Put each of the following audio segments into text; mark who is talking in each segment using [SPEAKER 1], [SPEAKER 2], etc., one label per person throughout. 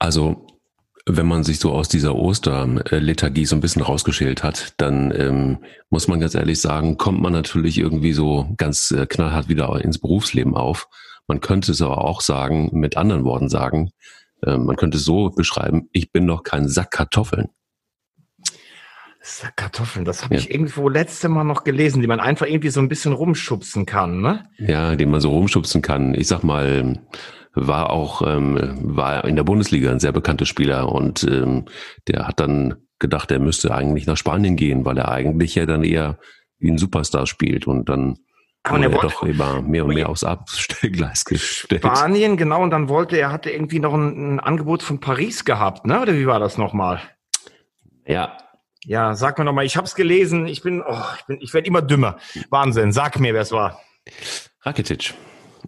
[SPEAKER 1] Also wenn man sich so aus dieser Osterlethargie so ein bisschen rausgeschält hat, dann ähm, muss man ganz ehrlich sagen, kommt man natürlich irgendwie so ganz äh, knallhart wieder ins Berufsleben auf. Man könnte es aber auch sagen, mit anderen Worten sagen, äh, man könnte es so beschreiben, ich bin noch kein Sack Kartoffeln.
[SPEAKER 2] Sack Kartoffeln, das habe ja. ich irgendwo letzte Mal noch gelesen, die man einfach irgendwie so ein bisschen rumschubsen kann, ne?
[SPEAKER 1] Ja, den man so rumschubsen kann. Ich sag mal, war auch ähm, war in der Bundesliga ein sehr bekannter Spieler und ähm, der hat dann gedacht, er müsste eigentlich nach Spanien gehen, weil er eigentlich ja dann eher wie ein Superstar spielt und dann
[SPEAKER 2] aber er
[SPEAKER 1] doch immer mehr und mehr aufs Abstellgleis gestellt.
[SPEAKER 2] Spanien, genau, und dann wollte er, hatte irgendwie noch ein, ein Angebot von Paris gehabt, ne? Oder wie war das nochmal?
[SPEAKER 1] Ja.
[SPEAKER 2] Ja, sag mir nochmal, ich hab's gelesen, ich bin, oh, ich bin, ich werde immer dümmer. Wahnsinn, sag mir, wer es war.
[SPEAKER 1] Rakitic.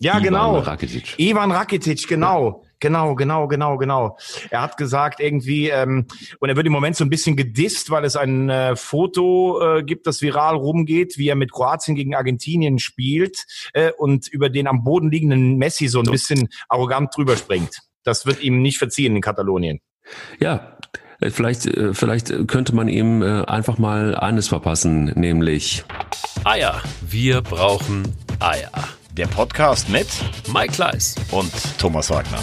[SPEAKER 2] Ja, Ivan genau. Rakitic. Ivan Rakitic, genau. Genau, genau, genau, genau. Er hat gesagt irgendwie, ähm, und er wird im Moment so ein bisschen gedisst, weil es ein äh, Foto äh, gibt, das viral rumgeht, wie er mit Kroatien gegen Argentinien spielt äh, und über den am Boden liegenden Messi so ein bisschen arrogant drüber springt. Das wird ihm nicht verziehen in Katalonien.
[SPEAKER 1] Ja, äh, vielleicht, äh, vielleicht könnte man ihm äh, einfach mal eines verpassen, nämlich
[SPEAKER 3] Eier. Wir brauchen Eier.
[SPEAKER 4] Der Podcast mit
[SPEAKER 3] Mike Kleiss
[SPEAKER 4] und Thomas Wagner.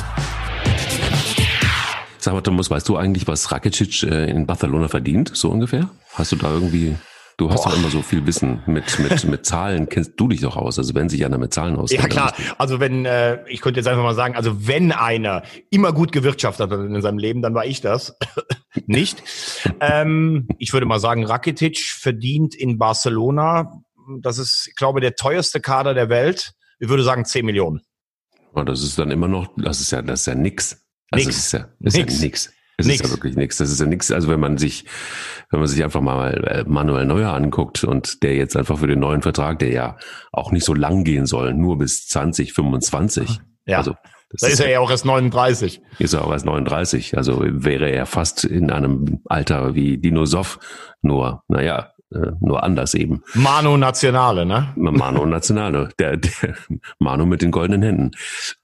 [SPEAKER 1] Sag mal, Thomas, weißt du eigentlich, was Rakitic äh, in Barcelona verdient, so ungefähr? Hast du da irgendwie Du hast doch immer so viel Wissen mit, mit, mit Zahlen, kennst du dich doch aus. Also wenn sich einer mit Zahlen auskennt.
[SPEAKER 2] Ja klar, also wenn, äh, ich könnte jetzt einfach mal sagen, also wenn einer immer gut gewirtschaftet hat in seinem Leben, dann war ich das. Nicht. ähm, ich würde mal sagen, Rakitic verdient in Barcelona, das ist, ich glaube, der teuerste Kader der Welt, ich würde sagen 10 Millionen.
[SPEAKER 1] Und das ist dann immer noch, das ist ja, das ist ja nix. Also
[SPEAKER 2] nix.
[SPEAKER 1] Das ist ja, das
[SPEAKER 2] nix.
[SPEAKER 1] ist ja nix. Es ist ja wirklich nichts. Das ist ja nichts. Also wenn man sich, wenn man sich einfach mal äh, Manuel Neuer anguckt und der jetzt einfach für den neuen Vertrag, der ja auch nicht so lang gehen soll, nur bis 2025.
[SPEAKER 2] Ja. Also das da ist er ja auch erst 39.
[SPEAKER 1] Ist er auch erst 39. Also wäre er fast in einem Alter wie Dino Soff. Nur, naja, äh, nur anders eben.
[SPEAKER 2] Manu Nationale, ne?
[SPEAKER 1] Manu Nationale, der, der Manu mit den goldenen Händen.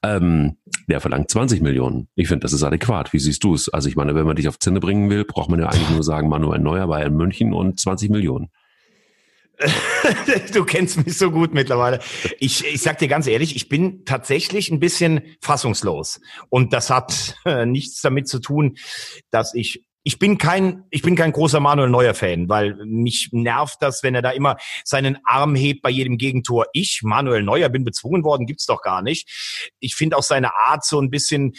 [SPEAKER 1] Ähm, der verlangt 20 Millionen. Ich finde, das ist adäquat. Wie siehst du es? Also ich meine, wenn man dich auf Zinne bringen will, braucht man ja eigentlich nur sagen, Manuel Neuer bei München und 20 Millionen.
[SPEAKER 2] du kennst mich so gut mittlerweile. Ich, ich sag dir ganz ehrlich, ich bin tatsächlich ein bisschen fassungslos. Und das hat äh, nichts damit zu tun, dass ich ich bin kein, ich bin kein großer Manuel Neuer Fan, weil mich nervt das, wenn er da immer seinen Arm hebt bei jedem Gegentor. Ich, Manuel Neuer, bin bezwungen worden, gibt's doch gar nicht. Ich finde auch seine Art so ein bisschen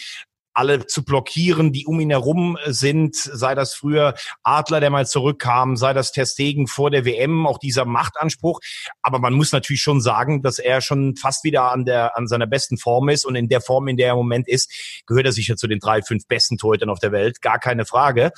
[SPEAKER 2] alle zu blockieren, die um ihn herum sind, sei das früher Adler, der mal zurückkam, sei das Testegen vor der WM, auch dieser Machtanspruch. Aber man muss natürlich schon sagen, dass er schon fast wieder an der, an seiner besten Form ist und in der Form, in der er im Moment ist, gehört er sicher zu den drei, fünf besten Torhütern auf der Welt, gar keine Frage.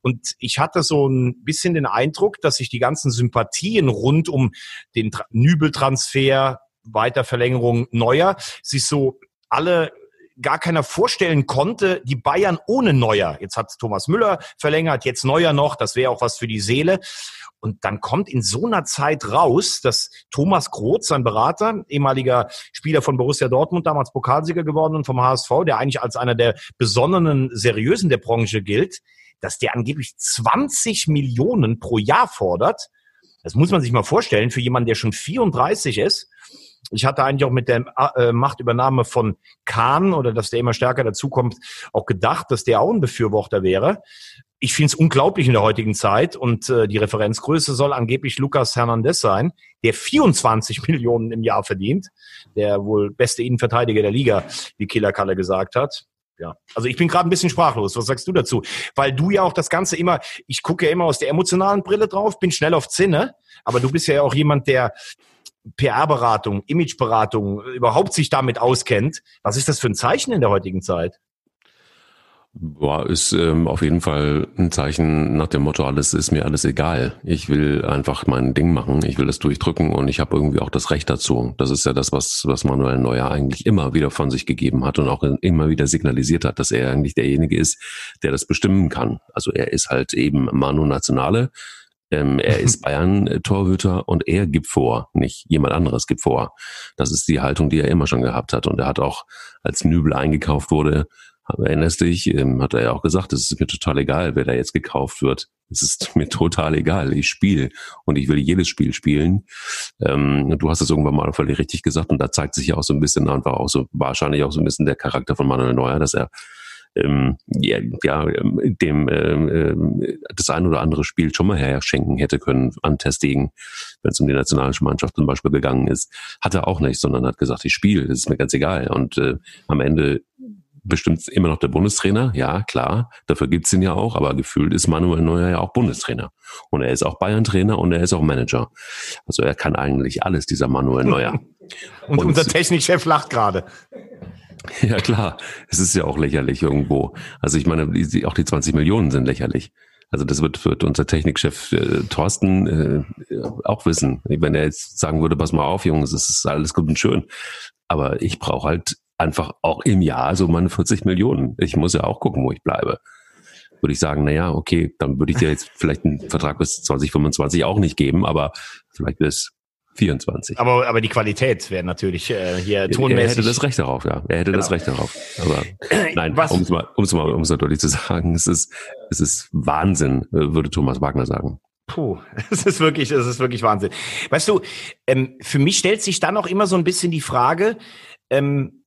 [SPEAKER 2] Und ich hatte so ein bisschen den Eindruck, dass sich die ganzen Sympathien rund um den Nübeltransfer, Weiterverlängerung neuer, sich so alle gar keiner vorstellen konnte, die Bayern ohne Neuer. Jetzt hat Thomas Müller verlängert, jetzt Neuer noch, das wäre auch was für die Seele. Und dann kommt in so einer Zeit raus, dass Thomas Groth, sein Berater, ehemaliger Spieler von Borussia Dortmund, damals Pokalsieger geworden und vom HSV, der eigentlich als einer der besonnenen, seriösen der Branche gilt, dass der angeblich 20 Millionen pro Jahr fordert. Das muss man sich mal vorstellen für jemanden, der schon 34 ist ich hatte eigentlich auch mit der äh, Machtübernahme von Kahn oder dass der immer stärker dazukommt, auch gedacht, dass der auch ein Befürworter wäre. Ich finde es unglaublich in der heutigen Zeit und äh, die Referenzgröße soll angeblich Lucas Hernandez sein, der 24 Millionen im Jahr verdient, der wohl beste Innenverteidiger der Liga, wie Killer Kalle gesagt hat. Ja, also ich bin gerade ein bisschen sprachlos. Was sagst du dazu? Weil du ja auch das Ganze immer, ich gucke ja immer aus der emotionalen Brille drauf, bin schnell auf Zinne, aber du bist ja auch jemand, der PR-Beratung, Imageberatung überhaupt sich damit auskennt. Was ist das für ein Zeichen in der heutigen Zeit?
[SPEAKER 1] Boah, ist ähm, auf jeden Fall ein Zeichen nach dem Motto, alles ist mir alles egal. Ich will einfach mein Ding machen, ich will das durchdrücken und ich habe irgendwie auch das Recht dazu. Das ist ja das, was, was Manuel Neuer eigentlich immer wieder von sich gegeben hat und auch immer wieder signalisiert hat, dass er eigentlich derjenige ist, der das bestimmen kann. Also er ist halt eben Manu Nationale, ähm, er ist Bayern-Torhüter und er gibt vor, nicht jemand anderes gibt vor. Das ist die Haltung, die er immer schon gehabt hat. Und er hat auch, als Nübel eingekauft wurde, erinnerst dich, ähm, hat er ja auch gesagt, es ist mir total egal, wer da jetzt gekauft wird. Es ist mir total egal. Ich spiele und ich will jedes Spiel spielen. Ähm, du hast es irgendwann mal völlig richtig gesagt und da zeigt sich ja auch so ein bisschen einfach auch so wahrscheinlich auch so ein bisschen der Charakter von Manuel Neuer, dass er ähm, ja, ja, dem äh, das ein oder andere Spiel schon mal herschenken hätte können an Testegen, wenn es um die Nationalmannschaft zum Beispiel gegangen ist. Hat er auch nicht, sondern hat gesagt, ich spiele, das ist mir ganz egal. Und äh, am Ende bestimmt immer noch der Bundestrainer, ja, klar, dafür gibt's ihn ja auch, aber gefühlt ist Manuel Neuer ja auch Bundestrainer. Und er ist auch Bayern-Trainer und er ist auch Manager. Also er kann eigentlich alles, dieser Manuel Neuer.
[SPEAKER 2] und, und unser Technikchef lacht gerade.
[SPEAKER 1] Ja klar, es ist ja auch lächerlich irgendwo. Also ich meine, auch die 20 Millionen sind lächerlich. Also das wird, wird unser Technikchef äh, Thorsten äh, auch wissen. Wenn er jetzt sagen würde, pass mal auf, Jungs, es ist alles gut und schön. Aber ich brauche halt einfach auch im Jahr so meine 40 Millionen. Ich muss ja auch gucken, wo ich bleibe. Würde ich sagen, na ja, okay, dann würde ich dir jetzt vielleicht einen Vertrag bis 2025 auch nicht geben, aber vielleicht bis 24.
[SPEAKER 2] Aber, aber die Qualität wäre natürlich äh, hier tonmäßig.
[SPEAKER 1] Er hätte das Recht darauf, ja. Er hätte genau. das Recht darauf. Aber nein, um es mal, um's mal, um's mal deutlich zu sagen, es ist, es ist Wahnsinn, würde Thomas Wagner sagen.
[SPEAKER 2] Puh, es ist wirklich, es ist wirklich Wahnsinn. Weißt du, ähm, für mich stellt sich dann auch immer so ein bisschen die Frage, ähm,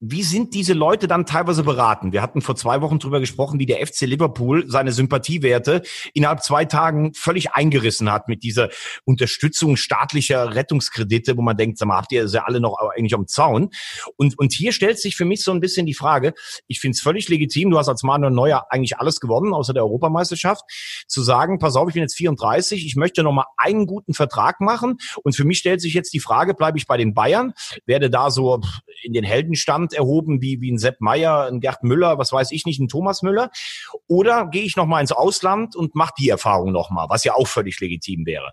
[SPEAKER 2] wie sind diese Leute dann teilweise beraten? Wir hatten vor zwei Wochen drüber gesprochen, wie der FC Liverpool seine Sympathiewerte innerhalb zwei Tagen völlig eingerissen hat mit dieser Unterstützung staatlicher Rettungskredite, wo man denkt, sag mal, habt ihr ja alle noch eigentlich am Zaun? Und, und hier stellt sich für mich so ein bisschen die Frage, ich finde es völlig legitim, du hast als Manuel Neuer eigentlich alles gewonnen, außer der Europameisterschaft, zu sagen, pass auf, ich bin jetzt 34, ich möchte noch mal einen guten Vertrag machen und für mich stellt sich jetzt die Frage, bleibe ich bei den Bayern, werde da so in den Heldenstand Amt erhoben wie, wie ein Sepp Meier, ein Gerd Müller, was weiß ich nicht, ein Thomas Müller? Oder gehe ich nochmal ins Ausland und mache die Erfahrung nochmal, was ja auch völlig legitim wäre.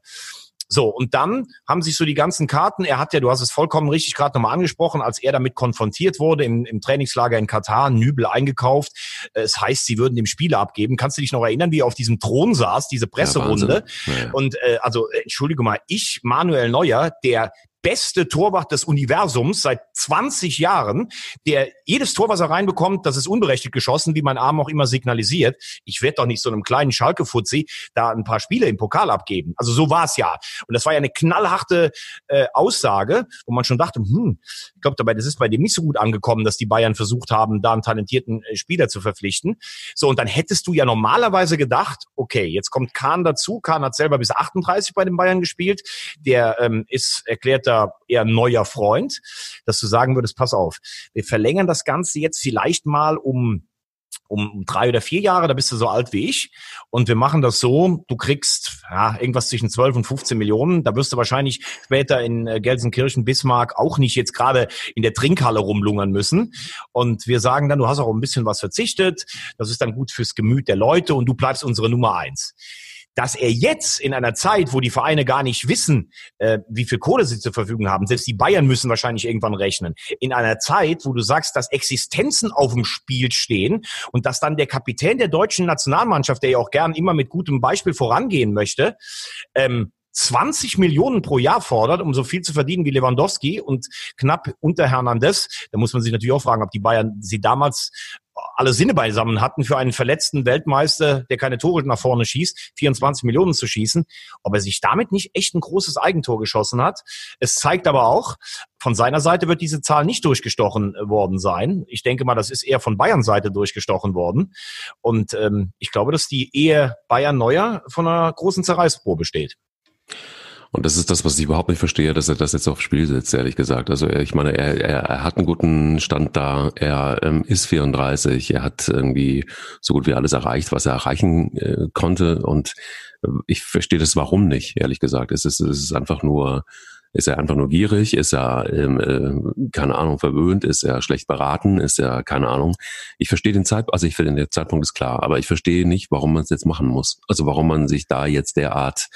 [SPEAKER 2] So, und dann haben sich so die ganzen Karten, er hat ja, du hast es vollkommen richtig gerade nochmal angesprochen, als er damit konfrontiert wurde im, im Trainingslager in Katar, Nübel eingekauft. Es heißt, sie würden dem Spieler abgeben. Kannst du dich noch erinnern, wie er auf diesem Thron saß, diese Presserunde? Ja, ja. Und äh, also, entschuldige mal, ich, Manuel Neuer, der beste Torwart des Universums seit 20 Jahren, der jedes Tor, was er reinbekommt, das ist unberechtigt geschossen, wie mein Arm auch immer signalisiert. Ich werde doch nicht so einem kleinen Schalke-Fuzzi da ein paar Spiele im Pokal abgeben. Also so war es ja. Und das war ja eine knallharte äh, Aussage, wo man schon dachte, hm, ich glaube dabei, das ist bei dem nicht so gut angekommen, dass die Bayern versucht haben, da einen talentierten äh, Spieler zu verpflichten. So, und dann hättest du ja normalerweise gedacht, okay, jetzt kommt Kahn dazu. Kahn hat selber bis 38 bei den Bayern gespielt. Der ähm, ist erklärter alter, eher neuer Freund, dass du sagen würdest, pass auf, wir verlängern das Ganze jetzt vielleicht mal um um drei oder vier Jahre, da bist du so alt wie ich. Und wir machen das so, du kriegst ja, irgendwas zwischen 12 und 15 Millionen. Da wirst du wahrscheinlich später in äh, Gelsenkirchen, Bismarck auch nicht jetzt gerade in der Trinkhalle rumlungern müssen. Und wir sagen dann, du hast auch ein bisschen was verzichtet. Das ist dann gut fürs Gemüt der Leute und du bleibst unsere Nummer eins dass er jetzt in einer Zeit, wo die Vereine gar nicht wissen, äh, wie viel Kohle sie zur Verfügung haben, selbst die Bayern müssen wahrscheinlich irgendwann rechnen, in einer Zeit, wo du sagst, dass Existenzen auf dem Spiel stehen und dass dann der Kapitän der deutschen Nationalmannschaft, der ja auch gern immer mit gutem Beispiel vorangehen möchte, ähm, 20 Millionen pro Jahr fordert, um so viel zu verdienen wie Lewandowski und knapp unter Hernandez. Da muss man sich natürlich auch fragen, ob die Bayern sie damals alle Sinne beisammen hatten, für einen verletzten Weltmeister, der keine Tore nach vorne schießt, 24 Millionen zu schießen, ob er sich damit nicht echt ein großes Eigentor geschossen hat. Es zeigt aber auch, von seiner Seite wird diese Zahl nicht durchgestochen worden sein. Ich denke mal, das ist eher von Bayern Seite durchgestochen worden. Und ähm, ich glaube, dass die Ehe Bayern-Neuer von einer großen Zerreißprobe steht.
[SPEAKER 1] Und das ist das, was ich überhaupt nicht verstehe, dass er das jetzt aufs Spiel setzt, ehrlich gesagt. Also ich meine, er, er, er hat einen guten Stand da, er ähm, ist 34, er hat irgendwie so gut wie alles erreicht, was er erreichen äh, konnte. Und äh, ich verstehe das warum nicht, ehrlich gesagt. Es ist, es ist einfach nur, ist er einfach nur gierig? Ist er, ähm, äh, keine Ahnung, verwöhnt? Ist er schlecht beraten? Ist er, keine Ahnung. Ich verstehe den Zeitpunkt, also ich finde, der Zeitpunkt ist klar, aber ich verstehe nicht, warum man es jetzt machen muss. Also warum man sich da jetzt derart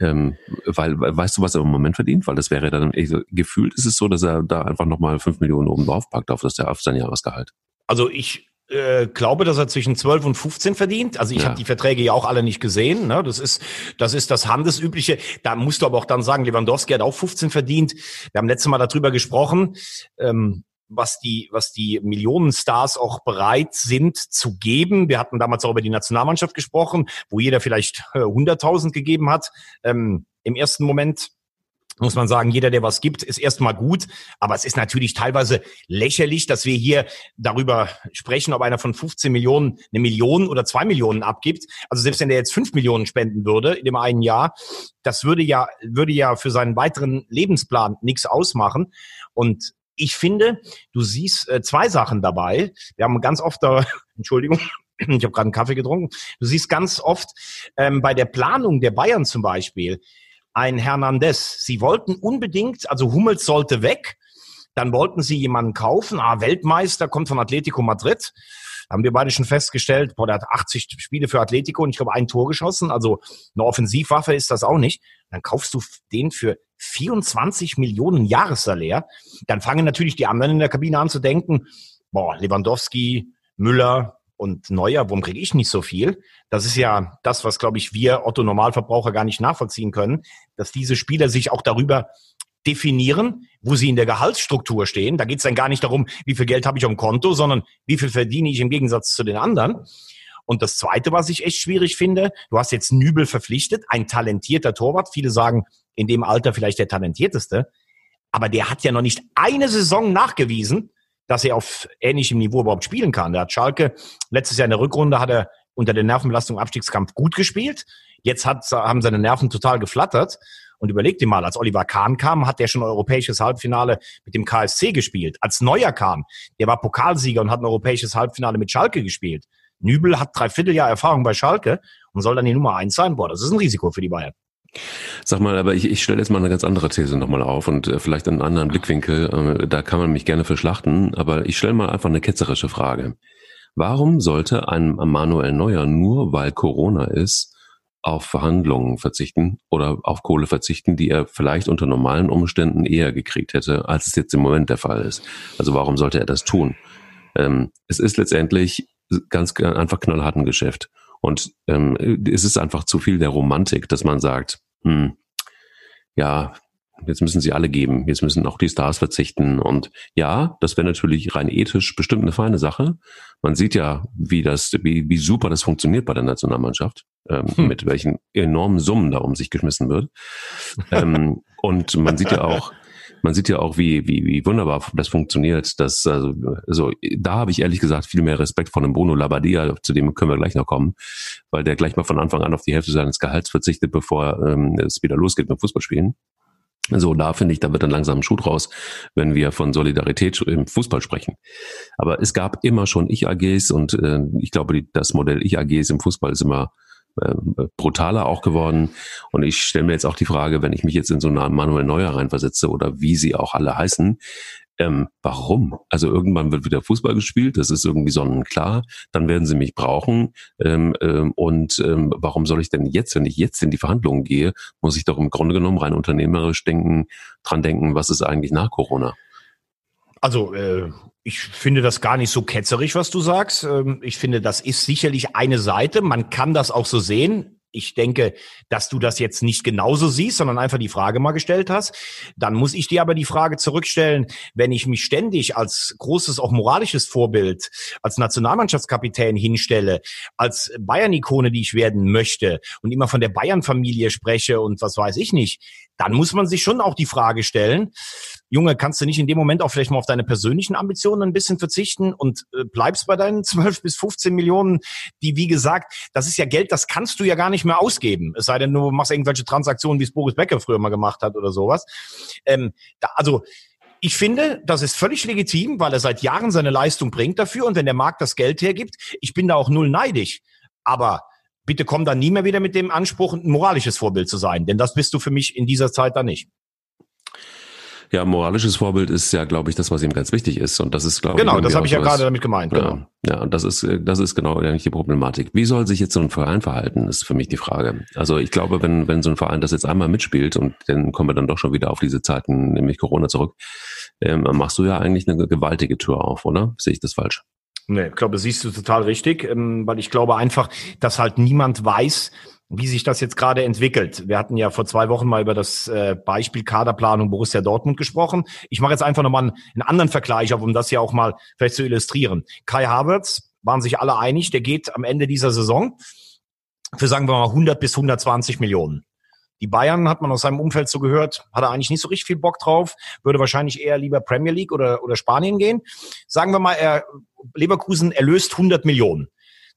[SPEAKER 1] ähm, weil, weißt du, was er im Moment verdient? Weil das wäre dann, also, gefühlt ist es so, dass er da einfach nochmal fünf Millionen oben drauf packt auf, das, auf sein Jahresgehalt.
[SPEAKER 2] Also ich äh, glaube, dass er zwischen 12 und 15 verdient. Also ich ja. habe die Verträge ja auch alle nicht gesehen. Ne? Das ist das ist das Handelsübliche. Da musst du aber auch dann sagen, Lewandowski hat auch 15 verdient. Wir haben letztes Mal darüber gesprochen. Ähm, was die, was die Millionenstars auch bereit sind zu geben. Wir hatten damals auch über die Nationalmannschaft gesprochen, wo jeder vielleicht 100.000 äh, gegeben hat. Ähm, Im ersten Moment muss man sagen, jeder, der was gibt, ist erstmal gut. Aber es ist natürlich teilweise lächerlich, dass wir hier darüber sprechen, ob einer von 15 Millionen eine Million oder zwei Millionen abgibt. Also selbst wenn der jetzt fünf Millionen spenden würde in dem einen Jahr, das würde ja, würde ja für seinen weiteren Lebensplan nichts ausmachen. Und ich finde, du siehst äh, zwei Sachen dabei. Wir haben ganz oft da, Entschuldigung, ich habe gerade einen Kaffee getrunken. Du siehst ganz oft ähm, bei der Planung der Bayern zum Beispiel, ein Hernandez. Sie wollten unbedingt, also Hummels sollte weg. Dann wollten sie jemanden kaufen. Ah, Weltmeister kommt von Atletico Madrid. Haben wir beide schon festgestellt, boah, der hat 80 Spiele für Atletico und ich glaube ein Tor geschossen. Also eine Offensivwaffe ist das auch nicht. Dann kaufst du den für 24 Millionen Jahressalär. Dann fangen natürlich die anderen in der Kabine an zu denken, boah, Lewandowski, Müller, und Neuer, warum kriege ich nicht so viel? Das ist ja das, was, glaube ich, wir Otto Normalverbraucher gar nicht nachvollziehen können, dass diese Spieler sich auch darüber definieren, wo sie in der Gehaltsstruktur stehen. Da geht es dann gar nicht darum, wie viel Geld habe ich am Konto, sondern wie viel verdiene ich im Gegensatz zu den anderen. Und das Zweite, was ich echt schwierig finde, du hast jetzt Nübel verpflichtet, ein talentierter Torwart. Viele sagen, in dem Alter vielleicht der talentierteste. Aber der hat ja noch nicht eine Saison nachgewiesen, dass er auf ähnlichem Niveau überhaupt spielen kann. Der hat Schalke letztes Jahr in der Rückrunde hat er unter der Nervenbelastung Abstiegskampf gut gespielt. Jetzt hat, haben seine Nerven total geflattert. Und überleg dir mal, als Oliver Kahn kam, hat der schon ein europäisches Halbfinale mit dem KSC gespielt. Als Neuer kam, der war Pokalsieger und hat ein europäisches Halbfinale mit Schalke gespielt. Nübel hat drei Vierteljahr Erfahrung bei Schalke und soll dann die Nummer eins sein. Boah, das ist ein Risiko für die Bayern.
[SPEAKER 1] Sag mal, aber ich, ich stelle jetzt mal eine ganz andere These nochmal auf und äh, vielleicht einen anderen Blickwinkel. Äh, da kann man mich gerne verschlachten, aber ich stelle mal einfach eine ketzerische Frage. Warum sollte ein Manuel Neuer nur, weil Corona ist, auf Verhandlungen verzichten oder auf Kohle verzichten, die er vielleicht unter normalen Umständen eher gekriegt hätte, als es jetzt im Moment der Fall ist? Also warum sollte er das tun? Ähm, es ist letztendlich ganz einfach knallhart ein Geschäft. Und ähm, es ist einfach zu viel der Romantik, dass man sagt, hm, ja, jetzt müssen sie alle geben, jetzt müssen auch die Stars verzichten. Und ja, das wäre natürlich rein ethisch bestimmt eine feine Sache. Man sieht ja, wie das, wie, wie super das funktioniert bei der Nationalmannschaft, ähm, hm. mit welchen enormen Summen da um sich geschmissen wird. ähm, und man sieht ja auch, man sieht ja auch, wie, wie, wie wunderbar das funktioniert. Das, also, also, da habe ich ehrlich gesagt viel mehr Respekt vor dem Bruno Labadia, zu dem können wir gleich noch kommen, weil der gleich mal von Anfang an auf die Hälfte seines Gehalts verzichtet, bevor ähm, es wieder losgeht mit Fußballspielen. So, da finde ich, da wird dann langsam ein Schuh draus, wenn wir von Solidarität im Fußball sprechen. Aber es gab immer schon Ich-AGs und äh, ich glaube, das Modell Ich-AGs im Fußball ist immer äh, brutaler auch geworden. Und ich stelle mir jetzt auch die Frage, wenn ich mich jetzt in so eine Manuel Neuer reinversetze oder wie sie auch alle heißen, ähm, warum? Also irgendwann wird wieder Fußball gespielt, das ist irgendwie sonnenklar, dann werden sie mich brauchen. Ähm, ähm, und ähm, warum soll ich denn jetzt, wenn ich jetzt in die Verhandlungen gehe, muss ich doch im Grunde genommen rein unternehmerisch denken, dran denken, was ist eigentlich nach Corona?
[SPEAKER 2] Also äh, ich finde das gar nicht so ketzerisch, was du sagst. Ähm, ich finde, das ist sicherlich eine Seite. Man kann das auch so sehen ich denke, dass du das jetzt nicht genauso siehst, sondern einfach die Frage mal gestellt hast. Dann muss ich dir aber die Frage zurückstellen, wenn ich mich ständig als großes, auch moralisches Vorbild, als Nationalmannschaftskapitän hinstelle, als Bayern-Ikone, die ich werden möchte und immer von der Bayern-Familie spreche und was weiß ich nicht, dann muss man sich schon auch die Frage stellen, Junge, kannst du nicht in dem Moment auch vielleicht mal auf deine persönlichen Ambitionen ein bisschen verzichten und äh, bleibst bei deinen 12 bis 15 Millionen, die, wie gesagt, das ist ja Geld, das kannst du ja gar nicht mehr ausgeben. Es sei denn, du machst irgendwelche Transaktionen, wie es Boris Becker früher mal gemacht hat oder sowas. Ähm, da, also, ich finde, das ist völlig legitim, weil er seit Jahren seine Leistung bringt dafür und wenn der Markt das Geld hergibt, ich bin da auch null neidisch. Aber bitte komm dann nie mehr wieder mit dem Anspruch, ein moralisches Vorbild zu sein, denn das bist du für mich in dieser Zeit da nicht.
[SPEAKER 1] Ja, moralisches Vorbild ist ja, glaube ich, das, was ihm ganz wichtig ist. Und das ist, glaube
[SPEAKER 2] genau,
[SPEAKER 1] ich.
[SPEAKER 2] Genau, das habe ich ja gerade damit gemeint.
[SPEAKER 1] Genau. Ja, ja, und das ist, das ist genau eigentlich die Problematik. Wie soll sich jetzt so ein Verein verhalten, ist für mich die Frage. Also ich glaube, wenn, wenn so ein Verein das jetzt einmal mitspielt und dann kommen wir dann doch schon wieder auf diese Zeiten, nämlich Corona zurück, ähm, machst du ja eigentlich eine gewaltige Tür auf, oder? Sehe ich das falsch?
[SPEAKER 2] Nee, ich glaube, siehst du total richtig, ähm, weil ich glaube einfach, dass halt niemand weiß, wie sich das jetzt gerade entwickelt. Wir hatten ja vor zwei Wochen mal über das äh, Beispiel Kaderplanung Borussia Dortmund gesprochen. Ich mache jetzt einfach nochmal einen, anderen Vergleich um das ja auch mal vielleicht zu illustrieren. Kai Havertz waren sich alle einig, der geht am Ende dieser Saison für sagen wir mal 100 bis 120 Millionen. Die Bayern hat man aus seinem Umfeld so gehört, hat er eigentlich nicht so richtig viel Bock drauf, würde wahrscheinlich eher lieber Premier League oder, oder Spanien gehen. Sagen wir mal, er, Leverkusen erlöst 100 Millionen.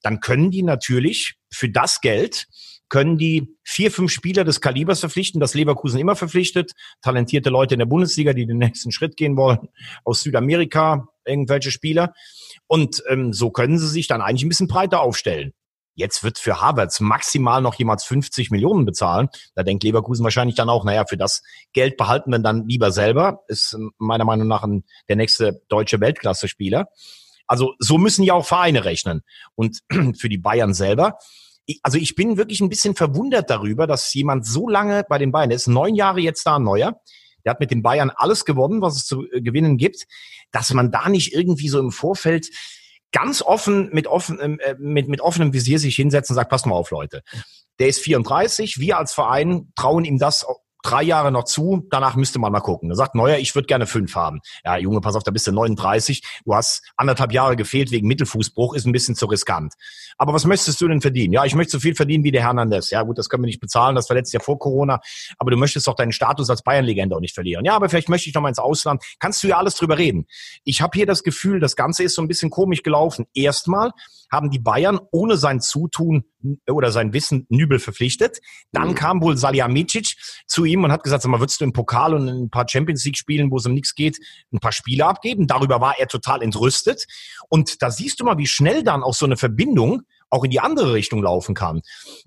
[SPEAKER 2] Dann können die natürlich für das Geld können die vier, fünf Spieler des Kalibers verpflichten, das Leverkusen immer verpflichtet, talentierte Leute in der Bundesliga, die den nächsten Schritt gehen wollen, aus Südamerika, irgendwelche Spieler. Und ähm, so können sie sich dann eigentlich ein bisschen breiter aufstellen. Jetzt wird für Havertz maximal noch jemals 50 Millionen bezahlen. Da denkt Leverkusen wahrscheinlich dann auch, naja, für das Geld behalten wir dann lieber selber. Ist meiner Meinung nach ein, der nächste deutsche Weltklasse-Spieler. Also so müssen ja auch Vereine rechnen. Und für die Bayern selber, also ich bin wirklich ein bisschen verwundert darüber, dass jemand so lange bei den Bayern ist, neun Jahre jetzt da, neuer. Der hat mit den Bayern alles gewonnen, was es zu äh, gewinnen gibt, dass man da nicht irgendwie so im Vorfeld ganz offen mit, offen, ähm, äh, mit, mit offenem Visier sich hinsetzt und sagt, passt mal auf, Leute. Der ist 34, wir als Verein trauen ihm das drei Jahre noch zu, danach müsste man mal gucken. Da sagt Neuer, ich würde gerne fünf haben. Ja, Junge, pass auf, da bist du 39, du hast anderthalb Jahre gefehlt wegen Mittelfußbruch, ist ein bisschen zu riskant. Aber was möchtest du denn verdienen? Ja, ich möchte so viel verdienen wie der Hernandez. Ja, gut, das können wir nicht bezahlen, das war letztes Jahr vor Corona, aber du möchtest doch deinen Status als Bayern-Legende auch nicht verlieren. Ja, aber vielleicht möchte ich noch mal ins Ausland. Kannst du ja alles drüber reden. Ich habe hier das Gefühl, das Ganze ist so ein bisschen komisch gelaufen. Erstmal haben die Bayern ohne sein Zutun oder sein Wissen Nübel verpflichtet. Dann mhm. kam wohl Salihamidzic zu ihm und hat gesagt, sag mal, würdest du im Pokal und in ein paar Champions League Spielen, wo es um nichts geht, ein paar Spiele abgeben? Darüber war er total entrüstet. Und da siehst du mal, wie schnell dann auch so eine Verbindung auch in die andere Richtung laufen kann.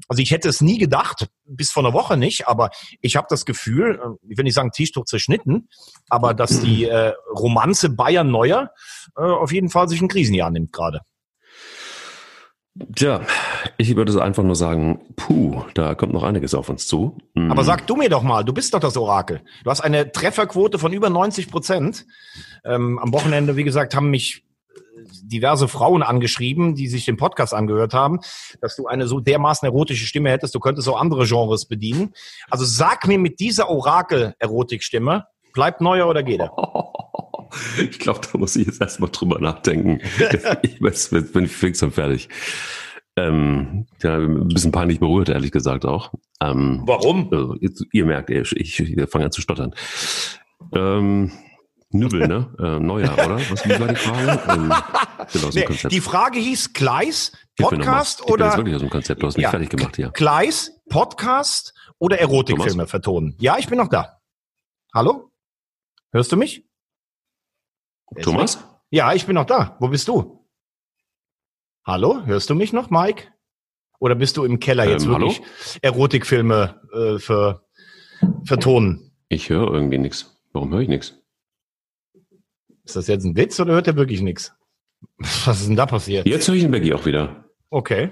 [SPEAKER 2] Also ich hätte es nie gedacht, bis vor einer Woche nicht, aber ich habe das Gefühl, äh, ich will nicht sagen Tischtuch zerschnitten, aber dass die äh, Romanze Bayern Neuer äh, auf jeden Fall sich ein Krisenjahr nimmt gerade.
[SPEAKER 1] Tja, ich würde einfach nur sagen, puh, da kommt noch einiges auf uns zu.
[SPEAKER 2] Mhm. Aber sag du mir doch mal, du bist doch das Orakel. Du hast eine Trefferquote von über 90 Prozent. Ähm, am Wochenende, wie gesagt, haben mich äh, diverse Frauen angeschrieben, die sich den Podcast angehört haben, dass du eine so dermaßen erotische Stimme hättest, du könntest auch andere Genres bedienen. Also sag mir mit dieser Orakel-Erotikstimme, bleibt neuer oder geht er?
[SPEAKER 1] Ich glaube, da muss ich jetzt erstmal drüber nachdenken. ich bin ich fix und fertig. Ähm, ja, ein bisschen peinlich berührt, ehrlich gesagt auch.
[SPEAKER 2] Ähm, Warum?
[SPEAKER 1] Also, jetzt, ihr merkt, ich, ich, ich fange an zu stottern. Ähm, Nübel, ne? Äh, Neuer, oder? Was war die Frage?
[SPEAKER 2] Ähm, genau, nee, die Frage hieß Gleis, Podcast ich oder?
[SPEAKER 1] Ich bin wirklich aus dem Konzept, du hast mich ja, fertig gemacht hier.
[SPEAKER 2] Gleis, Podcast oder Erotikfilme vertonen? Ja, ich bin noch da. Hallo? Hörst du mich?
[SPEAKER 1] Thomas?
[SPEAKER 2] Ja, ich bin noch da. Wo bist du? Hallo, hörst du mich noch, Mike? Oder bist du im Keller jetzt ähm, wirklich hallo? Erotikfilme äh, für vertonen?
[SPEAKER 1] Ich höre irgendwie nichts. Warum höre ich nichts?
[SPEAKER 2] Ist das jetzt ein Witz oder hört er wirklich nichts? Was ist denn da passiert?
[SPEAKER 1] Jetzt höre ich den Becky auch wieder.
[SPEAKER 2] Okay.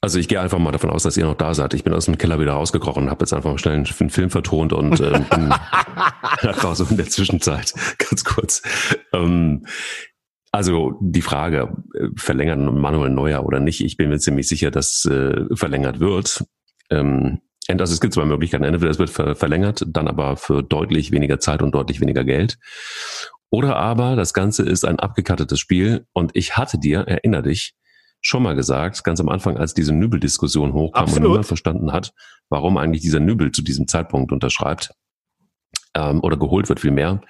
[SPEAKER 1] Also ich gehe einfach mal davon aus, dass ihr noch da seid. Ich bin aus dem Keller wieder rausgekrochen und habe jetzt einfach schnell einen Film vertont und ähm, bin so in der Zwischenzeit, ganz kurz. Ähm, also die Frage, äh, verlängert Manuel Neuer oder nicht, ich bin mir ziemlich sicher, dass äh, verlängert wird. Ähm, also es gibt zwei Möglichkeiten. Entweder es wird ver verlängert, dann aber für deutlich weniger Zeit und deutlich weniger Geld. Oder aber das Ganze ist ein abgekattetes Spiel und ich hatte dir, erinner dich, schon mal gesagt, ganz am Anfang, als diese Nübel-Diskussion hochkam Absolut. und niemand verstanden hat, warum eigentlich dieser Nübel zu diesem Zeitpunkt unterschreibt ähm, oder geholt wird vielmehr.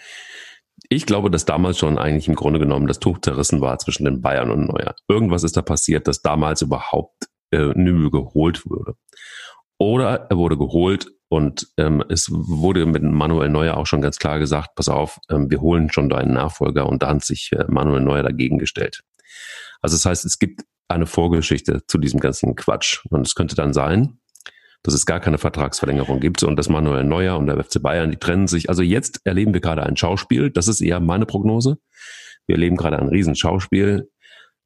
[SPEAKER 1] Ich glaube, dass damals schon eigentlich im Grunde genommen das Tuch zerrissen war zwischen den Bayern und Neuer. Irgendwas ist da passiert, dass damals überhaupt äh, Nübel geholt wurde. Oder er wurde geholt und ähm, es wurde mit Manuel Neuer auch schon ganz klar gesagt, pass auf, ähm, wir holen schon deinen Nachfolger und da hat sich äh, Manuel Neuer dagegen gestellt. Also das heißt, es gibt eine Vorgeschichte zu diesem ganzen Quatsch. Und es könnte dann sein, dass es gar keine Vertragsverlängerung gibt und dass Manuel Neuer und der FC Bayern, die trennen sich. Also jetzt erleben wir gerade ein Schauspiel. Das ist eher meine Prognose. Wir erleben gerade ein Riesenschauspiel,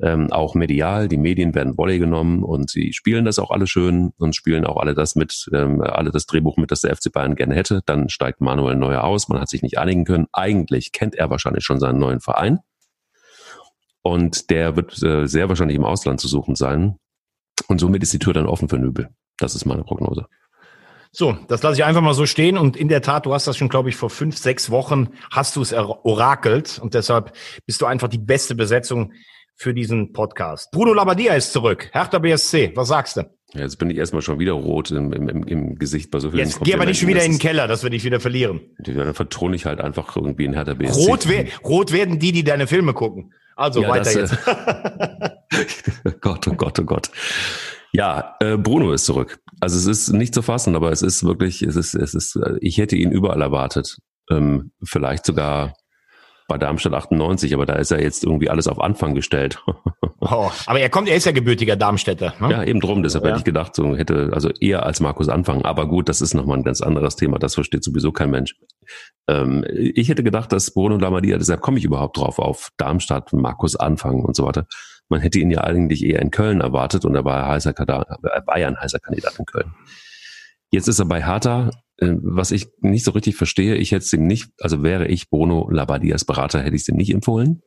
[SPEAKER 1] ähm, auch medial. Die Medien werden Volley genommen und sie spielen das auch alle schön und spielen auch alle das mit, ähm, alle das Drehbuch mit, das der FC Bayern gerne hätte. Dann steigt Manuel Neuer aus. Man hat sich nicht einigen können. Eigentlich kennt er wahrscheinlich schon seinen neuen Verein. Und der wird äh, sehr wahrscheinlich im Ausland zu suchen sein. Und somit ist die Tür dann offen für Nübel. Das ist meine Prognose.
[SPEAKER 2] So, das lasse ich einfach mal so stehen. Und in der Tat, du hast das schon, glaube ich, vor fünf, sechs Wochen hast du es orakelt. Und deshalb bist du einfach die beste Besetzung für diesen Podcast. Bruno Labbadia ist zurück. Hertha BSC, was sagst du?
[SPEAKER 1] Ja, jetzt bin ich erstmal schon wieder rot im, im, im Gesicht bei so vielen
[SPEAKER 2] Jetzt geh aber nicht schon wieder in den Keller, dass wir dich wieder verlieren.
[SPEAKER 1] Dann vertone ich halt einfach irgendwie in Hertha BSC.
[SPEAKER 2] Rot, we rot werden die, die deine Filme gucken. Also ja, weiter jetzt.
[SPEAKER 1] Gott, oh Gott, oh Gott. Ja, äh, Bruno ist zurück. Also es ist nicht zu fassen, aber es ist wirklich, es ist, es ist, ich hätte ihn überall erwartet. Ähm, vielleicht sogar bei Darmstadt 98, aber da ist ja jetzt irgendwie alles auf Anfang gestellt.
[SPEAKER 2] oh, aber er kommt, er ist ja gebürtiger Darmstädter.
[SPEAKER 1] Ne? Ja, eben drum, deshalb ja. hätte ich gedacht, so hätte, also eher als Markus anfangen. Aber gut, das ist nochmal ein ganz anderes Thema, das versteht sowieso kein Mensch. Ähm, ich hätte gedacht, dass Bruno Lamadia, deshalb komme ich überhaupt drauf, auf Darmstadt, Markus anfangen und so weiter. Man hätte ihn ja eigentlich eher in Köln erwartet und er war, heißer, er war ja ein heißer Kandidat in Köln. Jetzt ist er bei Hertha, was ich nicht so richtig verstehe. Ich hätte es ihm nicht, also wäre ich Bruno Labadias Berater, hätte ich es ihm nicht empfohlen.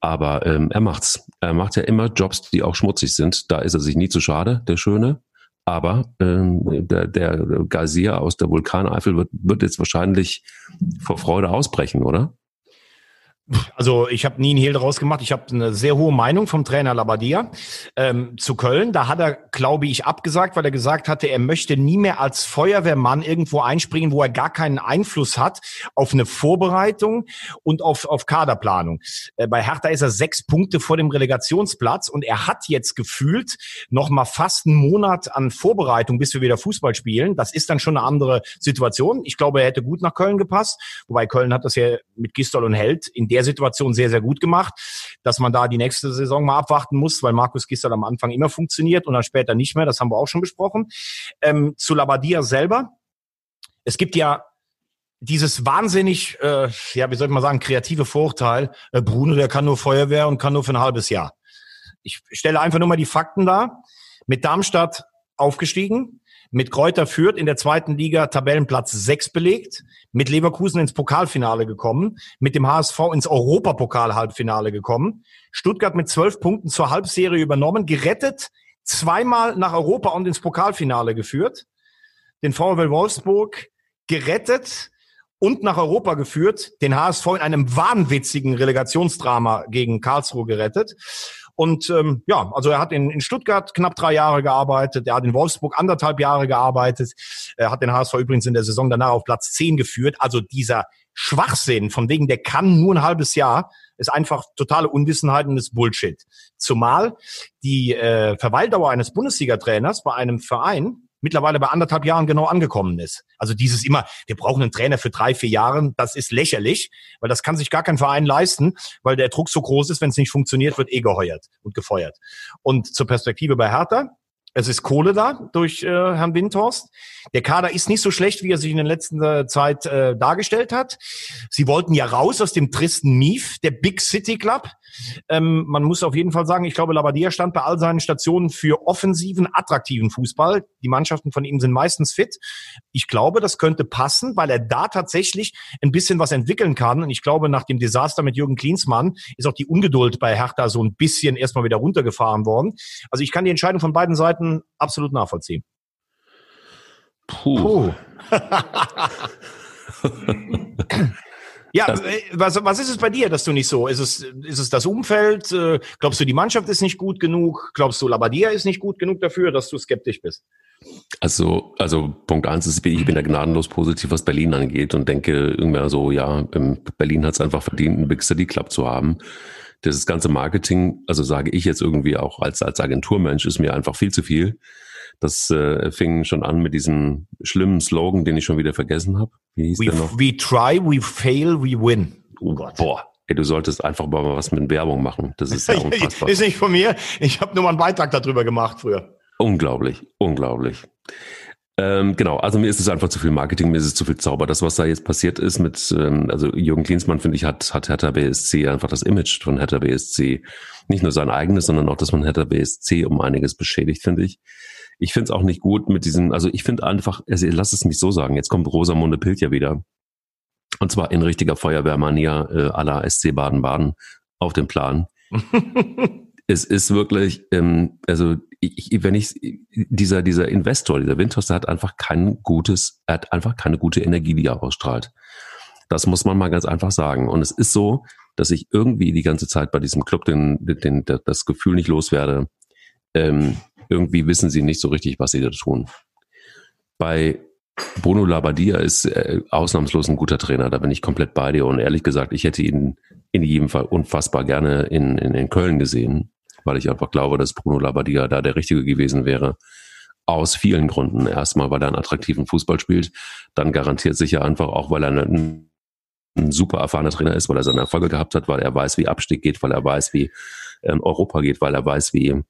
[SPEAKER 1] Aber ähm, er macht's. Er macht ja immer Jobs, die auch schmutzig sind. Da ist er sich nie zu schade, der Schöne. Aber ähm, der, der Gazier aus der Vulkaneifel wird, wird jetzt wahrscheinlich vor Freude ausbrechen, oder?
[SPEAKER 2] Also ich habe nie einen Hehl draus gemacht. Ich habe eine sehr hohe Meinung vom Trainer Labadia ähm, zu Köln. Da hat er, glaube ich, abgesagt, weil er gesagt hatte, er möchte nie mehr als Feuerwehrmann irgendwo einspringen, wo er gar keinen Einfluss hat auf eine Vorbereitung und auf, auf Kaderplanung. Äh, bei Hertha ist er sechs Punkte vor dem Relegationsplatz und er hat jetzt gefühlt noch mal fast einen Monat an Vorbereitung, bis wir wieder Fußball spielen. Das ist dann schon eine andere Situation. Ich glaube, er hätte gut nach Köln gepasst, wobei Köln hat das ja mit Gistol und Held in der Situation sehr, sehr gut gemacht, dass man da die nächste Saison mal abwarten muss, weil Markus Gisdol am Anfang immer funktioniert und dann später nicht mehr. Das haben wir auch schon besprochen. Ähm, zu Labadia selber. Es gibt ja dieses wahnsinnig, äh, ja, wie soll ich mal sagen, kreative Vorurteil, äh, Bruno, der kann nur Feuerwehr und kann nur für ein halbes Jahr. Ich stelle einfach nur mal die Fakten dar. Mit Darmstadt aufgestiegen, mit Kräuter Fürth in der zweiten Liga Tabellenplatz 6 belegt, mit Leverkusen ins Pokalfinale gekommen, mit dem HSV ins Europapokal-Halbfinale gekommen, Stuttgart mit zwölf Punkten zur Halbserie übernommen, gerettet, zweimal nach Europa und ins Pokalfinale geführt, den VfL Wolfsburg gerettet und nach Europa geführt, den HSV in einem wahnwitzigen Relegationsdrama gegen Karlsruhe gerettet und ähm, ja, also er hat in, in Stuttgart knapp drei Jahre gearbeitet, er hat in Wolfsburg anderthalb Jahre gearbeitet, er hat den HSV übrigens in der Saison danach auf Platz zehn geführt. Also dieser Schwachsinn, von wegen, der kann nur ein halbes Jahr, ist einfach totale Unwissenheit und ist Bullshit. Zumal die äh, Verweildauer eines Bundesliga-Trainers bei einem Verein mittlerweile bei anderthalb Jahren genau angekommen ist. Also dieses immer, wir brauchen einen Trainer für drei, vier Jahre, das ist lächerlich, weil das kann sich gar kein Verein leisten, weil der Druck so groß ist, wenn es nicht funktioniert, wird eh geheuert und gefeuert. Und zur Perspektive bei Hertha, es ist Kohle da durch äh, Herrn Windhorst. Der Kader ist nicht so schlecht, wie er sich in der letzten äh, Zeit äh, dargestellt hat. Sie wollten ja raus aus dem tristen Mief, der Big City Club. Ähm, man muss auf jeden Fall sagen, ich glaube, Labadia stand bei all seinen Stationen für offensiven, attraktiven Fußball. Die Mannschaften von ihm sind meistens fit. Ich glaube, das könnte passen, weil er da tatsächlich ein bisschen was entwickeln kann. Und ich glaube, nach dem Desaster mit Jürgen Klinsmann ist auch die Ungeduld bei Hertha so ein bisschen erstmal wieder runtergefahren worden. Also ich kann die Entscheidung von beiden Seiten absolut nachvollziehen.
[SPEAKER 1] Puh. Puh.
[SPEAKER 2] Ja, äh, was, was ist es bei dir, dass du nicht so? Ist es, ist es das Umfeld? Äh, glaubst du, die Mannschaft ist nicht gut genug? Glaubst du, Labadia ist nicht gut genug dafür, dass du skeptisch bist?
[SPEAKER 1] Also, also Punkt eins ist, ich bin ja gnadenlos positiv, was Berlin angeht und denke irgendwann so, ja, Berlin hat es einfach verdient, einen Big City Club zu haben. Das ganze Marketing, also sage ich jetzt irgendwie auch als, als Agenturmensch, ist mir einfach viel zu viel. Das äh, fing schon an mit diesem schlimmen Slogan, den ich schon wieder vergessen habe.
[SPEAKER 2] Wie hieß we, der noch? We try, we fail, we win.
[SPEAKER 1] Oh Gott. Boah. Ey, du solltest einfach mal was mit Werbung machen. Das ist ja unfassbar.
[SPEAKER 2] ist nicht von mir. Ich habe nur mal einen Beitrag darüber gemacht früher.
[SPEAKER 1] Unglaublich, unglaublich. Ähm, genau, also mir ist es einfach zu viel Marketing, mir ist es zu viel Zauber. Das, was da jetzt passiert ist mit, ähm, also Jürgen Klinsmann, finde ich, hat, hat Hertha BSC einfach das Image von Hertha BSC, nicht nur sein eigenes, sondern auch das von Hertha BSC um einiges beschädigt, finde ich. Ich finde es auch nicht gut mit diesen, also ich finde einfach, also lass es mich so sagen, jetzt kommt Rosamunde Pilt ja wieder. Und zwar in richtiger Feuerwehrmanier äh, à la SC Baden-Baden auf den Plan. es ist wirklich, ähm, also ich, wenn ich dieser dieser Investor, dieser Windhorst, hat einfach kein gutes, er hat einfach keine gute Energie, die er ausstrahlt. Das muss man mal ganz einfach sagen. Und es ist so, dass ich irgendwie die ganze Zeit bei diesem Club den, den, den das Gefühl nicht loswerde. Ähm, irgendwie wissen sie nicht so richtig, was sie da tun. Bei Bruno Labbadia ist äh, ausnahmslos ein guter Trainer. Da bin ich komplett bei dir. Und ehrlich gesagt, ich hätte ihn in jedem Fall unfassbar gerne in, in, in Köln gesehen, weil ich einfach glaube, dass Bruno Labbadia da der Richtige gewesen wäre. Aus vielen Gründen. Erstmal, weil er einen attraktiven Fußball spielt. Dann garantiert sicher einfach auch, weil er ein, ein super erfahrener Trainer ist, weil er seine Erfolge gehabt hat, weil er weiß, wie Abstieg geht, weil er weiß, wie ähm, Europa geht, weil er weiß, wie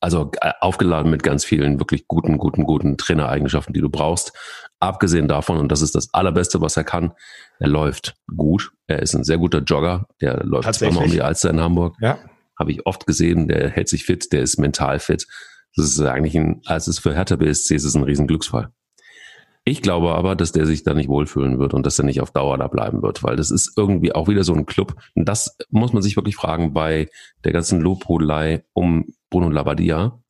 [SPEAKER 1] also äh, aufgeladen mit ganz vielen wirklich guten, guten, guten Trainereigenschaften, die du brauchst. Abgesehen davon, und das ist das Allerbeste, was er kann, er läuft gut. Er ist ein sehr guter Jogger. Der läuft zweimal um die Alster in Hamburg. Ja. Habe ich oft gesehen. Der hält sich fit, der ist mental fit. Das ist eigentlich ein, als es für Hertha BSC ist es ein Riesenglücksfall. Ich glaube aber, dass der sich da nicht wohlfühlen wird und dass er nicht auf Dauer da bleiben wird, weil das ist irgendwie auch wieder so ein Club. Und das muss man sich wirklich fragen bei der ganzen Lobhudelei um Bruno Labbadia.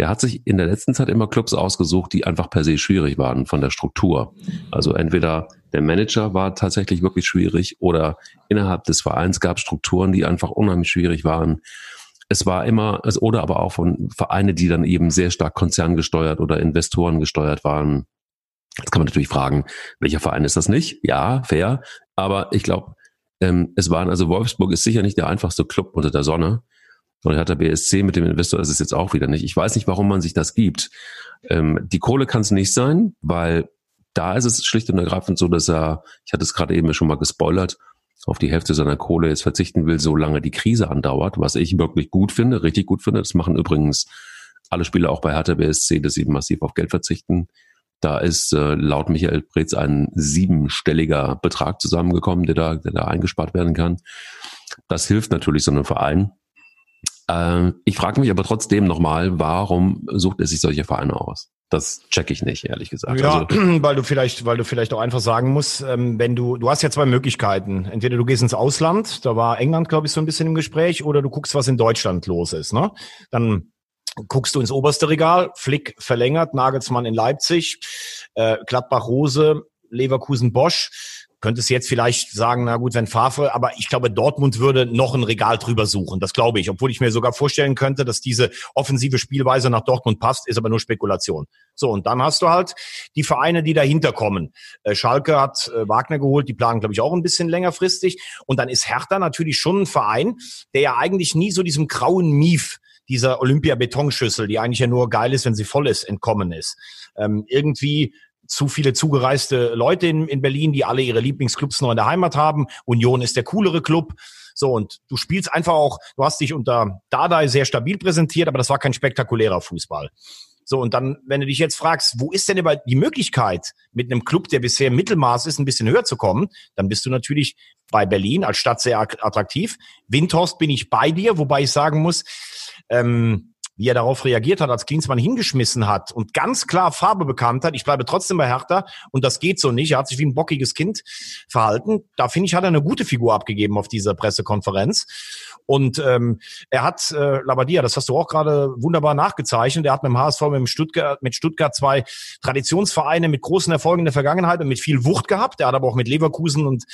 [SPEAKER 1] Der hat sich in der letzten Zeit immer Clubs ausgesucht, die einfach per se schwierig waren von der Struktur. Also entweder der Manager war tatsächlich wirklich schwierig oder innerhalb des Vereins gab es Strukturen, die einfach unheimlich schwierig waren. Es war immer, es, oder aber auch von Vereine, die dann eben sehr stark konzerngesteuert oder Investoren gesteuert waren. Jetzt kann man natürlich fragen, welcher Verein ist das nicht? Ja, fair. Aber ich glaube, ähm, es waren, also Wolfsburg ist sicher nicht der einfachste Club unter der Sonne. Und hat der BSC mit dem Investor ist jetzt auch wieder nicht. Ich weiß nicht, warum man sich das gibt. Ähm, die Kohle kann es nicht sein, weil da ist es schlicht und ergreifend so, dass er, ich hatte es gerade eben schon mal gespoilert, auf die Hälfte seiner Kohle jetzt verzichten will, solange die Krise andauert, was ich wirklich gut finde, richtig gut finde. Das machen übrigens alle Spieler auch bei Hertha BSC, dass sie massiv auf Geld verzichten. Da ist äh, laut Michael Preetz ein siebenstelliger Betrag zusammengekommen, der da, der da eingespart werden kann. Das hilft natürlich so einem Verein. Äh, ich frage mich aber trotzdem nochmal, warum sucht er sich solche Vereine aus? Das check ich nicht, ehrlich gesagt.
[SPEAKER 2] Ja, also, weil du vielleicht, weil du vielleicht auch einfach sagen musst, ähm, wenn du, du hast ja zwei Möglichkeiten. Entweder du gehst ins Ausland, da war England, glaube ich, so ein bisschen im Gespräch, oder du guckst, was in Deutschland los ist. Ne? Dann guckst du ins oberste Regal, Flick verlängert, Nagelsmann in Leipzig, äh, Gladbach Rose, Leverkusen Bosch. Könntest jetzt vielleicht sagen, na gut, wenn Favre, aber ich glaube, Dortmund würde noch ein Regal drüber suchen. Das glaube ich. Obwohl ich mir sogar vorstellen könnte, dass diese offensive Spielweise nach Dortmund passt, ist aber nur Spekulation. So, und dann hast du halt die Vereine, die dahinter kommen. Äh, Schalke hat äh, Wagner geholt, die planen, glaube ich, auch ein bisschen längerfristig. Und dann ist Hertha natürlich schon ein Verein, der ja eigentlich nie so diesem grauen Mief dieser Olympia-Betonschüssel, die eigentlich ja nur geil ist, wenn sie voll ist, entkommen ist. Ähm, irgendwie zu viele zugereiste Leute in, in Berlin, die alle ihre Lieblingsclubs noch in der Heimat haben. Union ist der coolere Club. So, und du spielst einfach auch, du hast dich unter Dardai sehr stabil präsentiert, aber das war kein spektakulärer Fußball. So, und dann, wenn du dich jetzt fragst, wo ist denn über die Möglichkeit, mit einem Club, der bisher Mittelmaß ist, ein bisschen höher zu kommen, dann bist du natürlich bei Berlin als Stadt sehr attraktiv. Windhorst bin ich bei dir, wobei ich sagen muss, ähm, wie er darauf reagiert hat, als Klinsmann hingeschmissen hat und ganz klar Farbe bekannt hat, ich bleibe trotzdem bei Hertha und das geht so nicht. Er hat sich wie ein bockiges Kind verhalten. Da finde ich, hat er eine gute Figur abgegeben auf dieser Pressekonferenz. Und ähm, er hat, äh, Labadia, das hast du auch gerade wunderbar nachgezeichnet, er hat mit dem HSV, mit, Stuttgart, mit Stuttgart zwei Traditionsvereine mit großen Erfolgen in der Vergangenheit und mit viel Wucht gehabt. Er hat aber auch mit Leverkusen und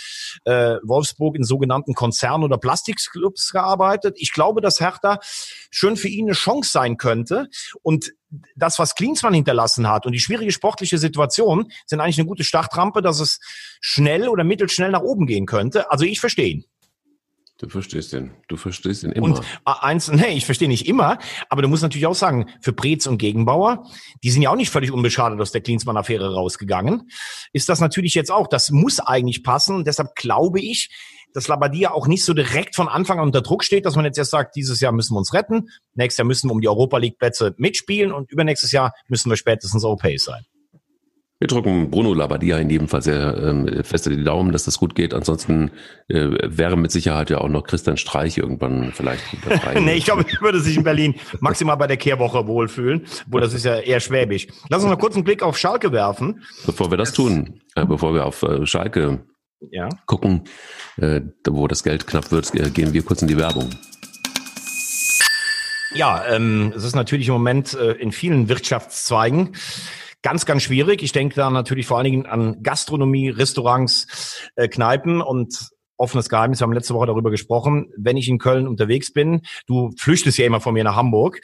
[SPEAKER 2] äh, Wolfsburg in sogenannten Konzernen oder Plastikclubs gearbeitet. Ich glaube, dass Hertha schon für ihn eine Chance sein könnte. Und das, was Klinsmann hinterlassen hat und die schwierige sportliche Situation sind eigentlich eine gute Startrampe, dass es schnell oder mittelschnell nach oben gehen könnte. Also ich verstehe ihn.
[SPEAKER 1] Du verstehst den. Du verstehst ihn immer. Und
[SPEAKER 2] eins, nee, ich verstehe nicht immer, aber du musst natürlich auch sagen, für Preetz und Gegenbauer, die sind ja auch nicht völlig unbeschadet aus der Klinsmann-Affäre rausgegangen, ist das natürlich jetzt auch, das muss eigentlich passen. Und deshalb glaube ich, dass Labadia auch nicht so direkt von Anfang an unter Druck steht, dass man jetzt erst sagt, dieses Jahr müssen wir uns retten, nächstes Jahr müssen wir um die Europa League Plätze mitspielen und übernächstes Jahr müssen wir spätestens europäisch sein.
[SPEAKER 1] Wir drücken Bruno Labbadia in jedem Fall sehr ähm, feste die Daumen, dass das gut geht. Ansonsten äh, wäre mit Sicherheit ja auch noch Christian Streich irgendwann vielleicht
[SPEAKER 2] frei. nee, ich glaube, ich würde sich in Berlin maximal bei der Kehrwoche wohlfühlen, wo das ist ja eher schwäbisch. Lass uns mal kurz einen Blick auf Schalke werfen.
[SPEAKER 1] Bevor wir das, das tun, äh, bevor wir auf äh, Schalke ja. gucken, äh, wo das Geld knapp wird, äh, gehen wir kurz in die Werbung.
[SPEAKER 2] Ja, ähm, es ist natürlich im Moment äh, in vielen Wirtschaftszweigen ganz, ganz schwierig. Ich denke da natürlich vor allen Dingen an Gastronomie, Restaurants, äh, Kneipen und offenes Geheimnis, wir haben letzte Woche darüber gesprochen, wenn ich in Köln unterwegs bin, du flüchtest ja immer von mir nach Hamburg,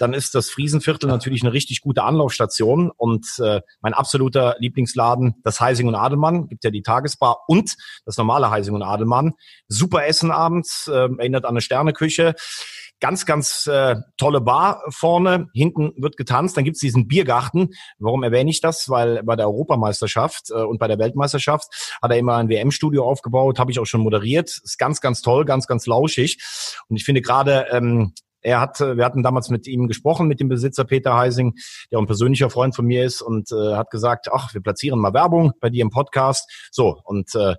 [SPEAKER 2] dann ist das Friesenviertel natürlich eine richtig gute Anlaufstation und äh, mein absoluter Lieblingsladen, das Heising und Adelmann, gibt ja die Tagesbar und das normale Heising und Adelmann. Super Essen abends, äh, erinnert an eine Sterneküche. Ganz, ganz äh, tolle Bar vorne. Hinten wird getanzt. Dann gibt's diesen Biergarten. Warum erwähne ich das? Weil bei der Europameisterschaft äh, und bei der Weltmeisterschaft hat er immer ein WM-Studio aufgebaut. Habe ich auch schon moderiert. Ist ganz, ganz toll, ganz, ganz lauschig. Und ich finde gerade ähm, er hat, äh, wir hatten damals mit ihm gesprochen, mit dem Besitzer Peter Heising, der ein persönlicher Freund von mir ist und äh, hat gesagt, ach, wir platzieren mal Werbung bei dir im Podcast. So, und äh,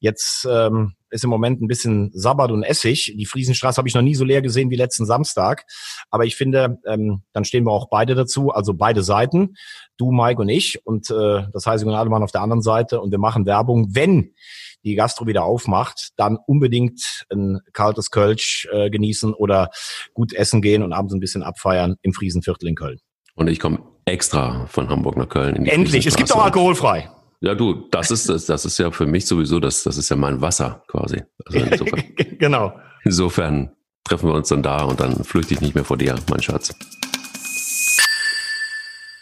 [SPEAKER 2] jetzt ähm, ist im Moment ein bisschen Sabbat und Essig. Die Friesenstraße habe ich noch nie so leer gesehen wie letzten Samstag. Aber ich finde, ähm, dann stehen wir auch beide dazu, also beide Seiten, du, Mike und ich und äh, das Heising und Adelmann auf der anderen Seite und wir machen Werbung, wenn die Gastro wieder aufmacht, dann unbedingt ein kaltes Kölsch äh, genießen oder gut essen gehen und abends ein bisschen abfeiern im Friesenviertel in Köln.
[SPEAKER 1] Und ich komme extra von Hamburg nach Köln.
[SPEAKER 2] Endlich, es gibt auch alkoholfrei.
[SPEAKER 1] Ja, du, das ist das, das ist ja für mich sowieso, das, das ist ja mein Wasser quasi. Also
[SPEAKER 2] insofern, genau.
[SPEAKER 1] Insofern treffen wir uns dann da und dann flüchte ich nicht mehr vor dir, mein Schatz.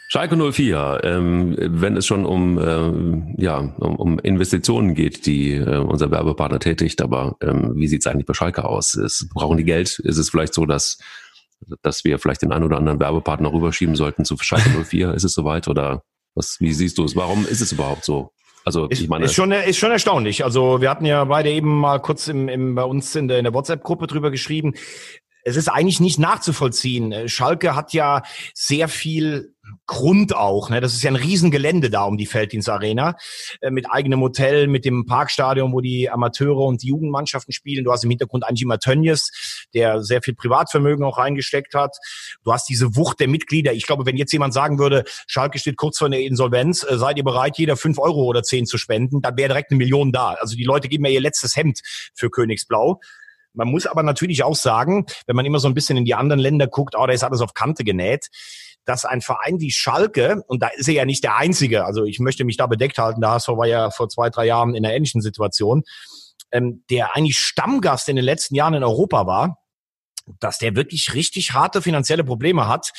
[SPEAKER 1] Schalke 04, ähm, wenn es schon um, ähm, ja, um, um Investitionen geht, die äh, unser Werbepartner tätigt, aber ähm, wie sieht es eigentlich bei Schalke aus? Ist, brauchen die Geld? Ist es vielleicht so, dass, dass wir vielleicht den einen oder anderen Werbepartner rüberschieben sollten zu Schalke 04? ist es soweit oder was, wie siehst du es? Warum ist es überhaupt so?
[SPEAKER 2] Also ich meine, ist schon ist schon erstaunlich. Also wir hatten ja beide eben mal kurz im, im bei uns in der, in der WhatsApp-Gruppe drüber geschrieben. Es ist eigentlich nicht nachzuvollziehen. Schalke hat ja sehr viel Grund auch. Ne? Das ist ja ein Riesengelände da um die Felddienstarena äh, mit eigenem Hotel, mit dem Parkstadion, wo die Amateure und die Jugendmannschaften spielen. Du hast im Hintergrund immer Tönnies, der sehr viel Privatvermögen auch reingesteckt hat. Du hast diese Wucht der Mitglieder. Ich glaube, wenn jetzt jemand sagen würde, Schalke steht kurz vor der Insolvenz, äh, seid ihr bereit, jeder fünf Euro oder zehn zu spenden, dann wäre direkt eine Million da. Also die Leute geben ja ihr letztes Hemd für Königsblau. Man muss aber natürlich auch sagen, wenn man immer so ein bisschen in die anderen Länder guckt, oh, da ist alles auf Kante genäht dass ein Verein wie Schalke, und da ist er ja nicht der Einzige, also ich möchte mich da bedeckt halten, der HSV war ja vor zwei, drei Jahren in einer ähnlichen Situation, ähm, der eigentlich Stammgast in den letzten Jahren in Europa war, dass der wirklich richtig harte finanzielle Probleme hat,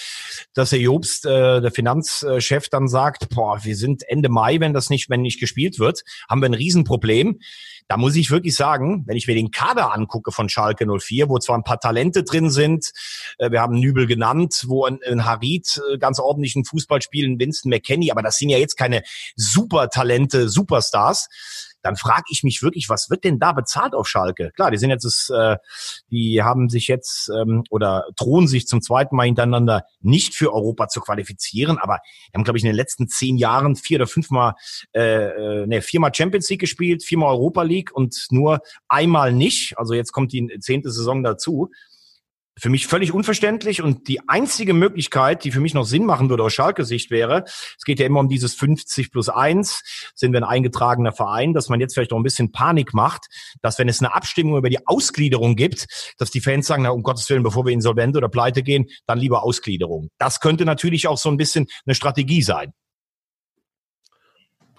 [SPEAKER 2] dass der Jobst, äh, der Finanzchef, dann sagt, boah, wir sind Ende Mai, wenn das nicht, wenn nicht gespielt wird, haben wir ein Riesenproblem. Da muss ich wirklich sagen, wenn ich mir den Kader angucke von Schalke 04, wo zwar ein paar Talente drin sind, äh, wir haben Nübel genannt, wo ein, ein Harit äh, ganz ordentlichen Fußball spielen, Winston McKenney, aber das sind ja jetzt keine Supertalente, Superstars dann frage ich mich wirklich, was wird denn da bezahlt auf Schalke? Klar, die sind jetzt, äh, die haben sich jetzt ähm, oder drohen sich zum zweiten Mal hintereinander nicht für Europa zu qualifizieren, aber haben, glaube ich, in den letzten zehn Jahren vier oder fünfmal, äh, äh, ne, viermal Champions League gespielt, viermal Europa League und nur einmal nicht. Also jetzt kommt die zehnte Saison dazu für mich völlig unverständlich und die einzige Möglichkeit, die für mich noch Sinn machen würde aus Schalke-Sicht wäre, es geht ja immer um dieses 50 plus 1, sind wir ein eingetragener Verein, dass man jetzt vielleicht auch ein bisschen Panik macht, dass wenn es eine Abstimmung über die Ausgliederung gibt, dass die Fans sagen, na um Gottes Willen, bevor wir insolvent oder pleite gehen, dann lieber Ausgliederung. Das könnte natürlich auch so ein bisschen eine Strategie sein.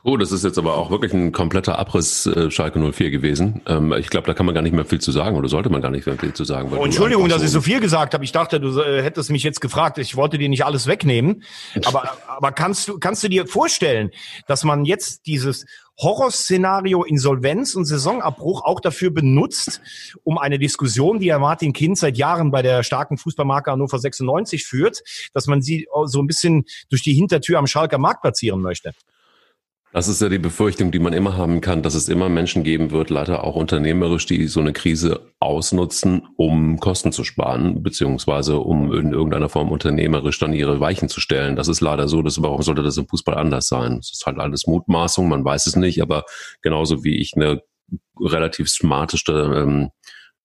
[SPEAKER 1] Oh, das ist jetzt aber auch wirklich ein kompletter Abriss äh, Schalke 04 gewesen. Ähm, ich glaube, da kann man gar nicht mehr viel zu sagen oder sollte man gar nicht mehr viel zu sagen.
[SPEAKER 2] Oh, Entschuldigung, dass ich so viel gesagt habe. Ich dachte, du äh, hättest mich jetzt gefragt. Ich wollte dir nicht alles wegnehmen. Aber, aber kannst du, kannst du dir vorstellen, dass man jetzt dieses Horrorszenario Insolvenz und Saisonabbruch auch dafür benutzt, um eine Diskussion, die ja Martin Kind seit Jahren bei der starken Fußballmarke Hannover 96 führt, dass man sie so ein bisschen durch die Hintertür am Schalker Markt platzieren möchte?
[SPEAKER 1] Das ist ja die Befürchtung, die man immer haben kann, dass es immer Menschen geben wird, leider auch unternehmerisch, die so eine Krise ausnutzen, um Kosten zu sparen, beziehungsweise um in irgendeiner Form unternehmerisch dann ihre Weichen zu stellen. Das ist leider so. Das, warum sollte das im Fußball anders sein? Es ist halt alles Mutmaßung, man weiß es nicht, aber genauso wie ich eine relativ smarte, ähm,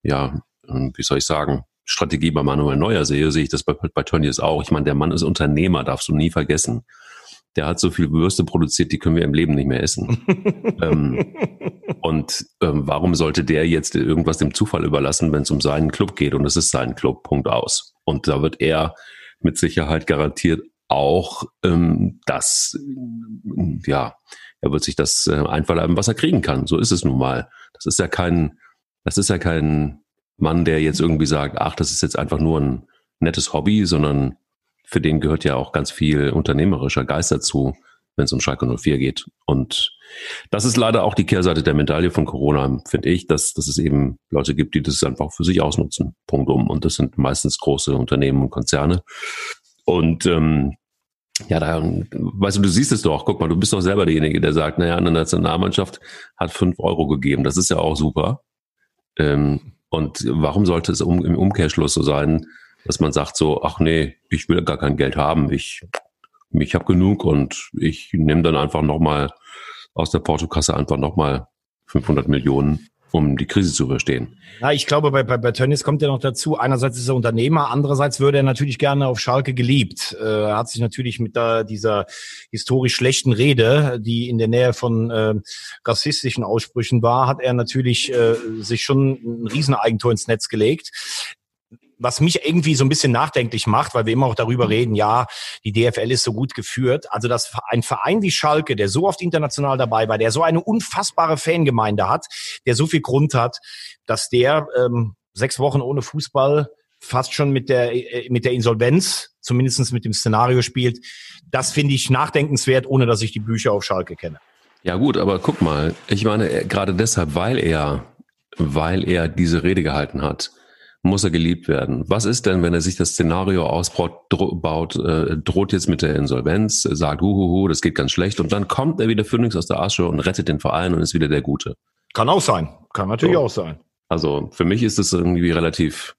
[SPEAKER 1] ja, ähm, wie soll ich sagen, Strategie bei Manuel Neuer sehe, sehe ich das bei, bei Tönnies auch. Ich meine, der Mann ist Unternehmer, darfst du nie vergessen. Der hat so viel Würste produziert, die können wir im Leben nicht mehr essen. ähm, und ähm, warum sollte der jetzt irgendwas dem Zufall überlassen, wenn es um seinen Club geht? Und es ist sein Club, Punkt aus. Und da wird er mit Sicherheit garantiert auch ähm, das, ja, er wird sich das äh, einverleiben, was er kriegen kann. So ist es nun mal. Das ist ja kein, das ist ja kein Mann, der jetzt irgendwie sagt, ach, das ist jetzt einfach nur ein nettes Hobby, sondern für den gehört ja auch ganz viel unternehmerischer Geist dazu, wenn es um Schalke 04 geht. Und das ist leider auch die Kehrseite der Medaille von Corona, finde ich, dass, dass es eben Leute gibt, die das einfach für sich ausnutzen. Punkt um. Und das sind meistens große Unternehmen und Konzerne. Und ähm, ja, da, weißt du, du siehst es doch. Guck mal, du bist doch selber derjenige, der sagt, naja, eine Nationalmannschaft hat fünf Euro gegeben. Das ist ja auch super. Ähm, und warum sollte es um, im Umkehrschluss so sein, dass man sagt so, ach nee, ich will gar kein Geld haben, ich, ich habe genug und ich nehme dann einfach nochmal aus der Portokasse einfach nochmal 500 Millionen um die Krise zu überstehen.
[SPEAKER 2] Ja, ich glaube, bei, bei, bei Tönnies kommt ja noch dazu, einerseits ist er Unternehmer, andererseits würde er natürlich gerne auf Schalke geliebt. Äh, er hat sich natürlich mit da, dieser historisch schlechten Rede, die in der Nähe von äh, rassistischen Aussprüchen war, hat er natürlich äh, sich schon ein Rieseneigentor ins Netz gelegt was mich irgendwie so ein bisschen nachdenklich macht, weil wir immer auch darüber mhm. reden, ja, die DFL ist so gut geführt. Also, dass ein Verein wie Schalke, der so oft international dabei war, der so eine unfassbare Fangemeinde hat, der so viel Grund hat, dass der ähm, sechs Wochen ohne Fußball fast schon mit der, äh, mit der Insolvenz, zumindestens mit dem Szenario spielt, das finde ich nachdenkenswert, ohne dass ich die Bücher auf Schalke kenne.
[SPEAKER 1] Ja gut, aber guck mal, ich meine, äh, gerade deshalb, weil er, weil er diese Rede gehalten hat, muss er geliebt werden. Was ist denn, wenn er sich das Szenario ausbaut, baut, äh, droht jetzt mit der Insolvenz, sagt, huhuhu, das geht ganz schlecht und dann kommt er wieder Phoenix aus der Asche und rettet den Verein und ist wieder der Gute.
[SPEAKER 2] Kann auch sein. Kann natürlich so. auch sein.
[SPEAKER 1] Also für mich ist es irgendwie relativ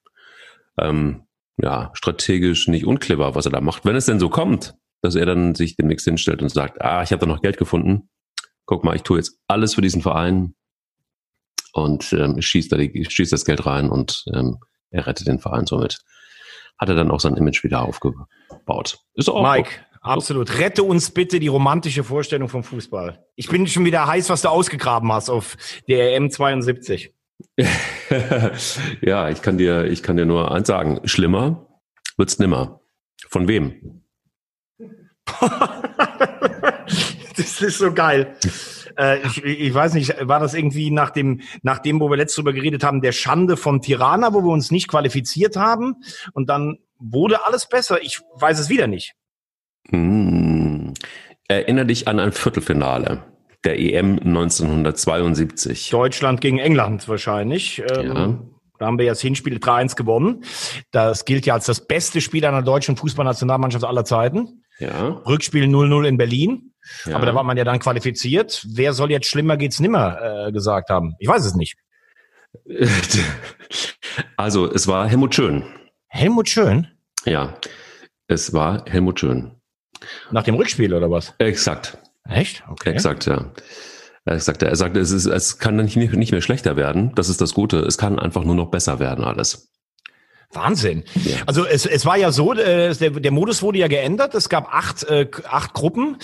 [SPEAKER 1] ähm, ja, strategisch nicht unclever, was er da macht. Wenn es denn so kommt, dass er dann sich demnächst hinstellt und sagt, ah, ich habe da noch Geld gefunden, guck mal, ich tue jetzt alles für diesen Verein und ähm, schießt, da die, schießt das Geld rein und ähm, er rettet den Verein somit. Hat er dann auch sein Image wieder aufgebaut.
[SPEAKER 2] Ist auch Mike, gut. absolut. Rette uns bitte die romantische Vorstellung vom Fußball. Ich bin schon wieder heiß, was du ausgegraben hast auf der EM 72.
[SPEAKER 1] ja, ich kann dir, ich kann dir nur eins sagen. Schlimmer wird's nimmer. Von wem?
[SPEAKER 2] das ist so geil. Äh, ich, ich weiß nicht, war das irgendwie nach dem, nach dem, wo wir letztes drüber geredet haben, der Schande von Tirana, wo wir uns nicht qualifiziert haben und dann wurde alles besser. Ich weiß es wieder nicht.
[SPEAKER 1] Hm. Erinner dich an ein Viertelfinale der EM 1972.
[SPEAKER 2] Deutschland gegen England wahrscheinlich. Ähm, ja. Da haben wir jetzt Hinspiel 3-1 gewonnen. Das gilt ja als das beste Spiel einer deutschen Fußballnationalmannschaft aller Zeiten. Ja. Rückspiel 0-0 in Berlin. Ja. Aber da war man ja dann qualifiziert. Wer soll jetzt schlimmer geht's nimmer äh, gesagt haben? Ich weiß es nicht.
[SPEAKER 1] Also, es war Helmut Schön.
[SPEAKER 2] Helmut Schön?
[SPEAKER 1] Ja, es war Helmut Schön.
[SPEAKER 2] Nach dem Rückspiel oder was?
[SPEAKER 1] Exakt.
[SPEAKER 2] Echt?
[SPEAKER 1] Okay. Exakt, ja. Er sagte, er sagte, es, ist, es kann nicht, nicht mehr schlechter werden. Das ist das Gute. Es kann einfach nur noch besser werden alles.
[SPEAKER 2] Wahnsinn. Ja. Also es, es war ja so, äh, der, der Modus wurde ja geändert. Es gab acht, äh, acht Gruppen.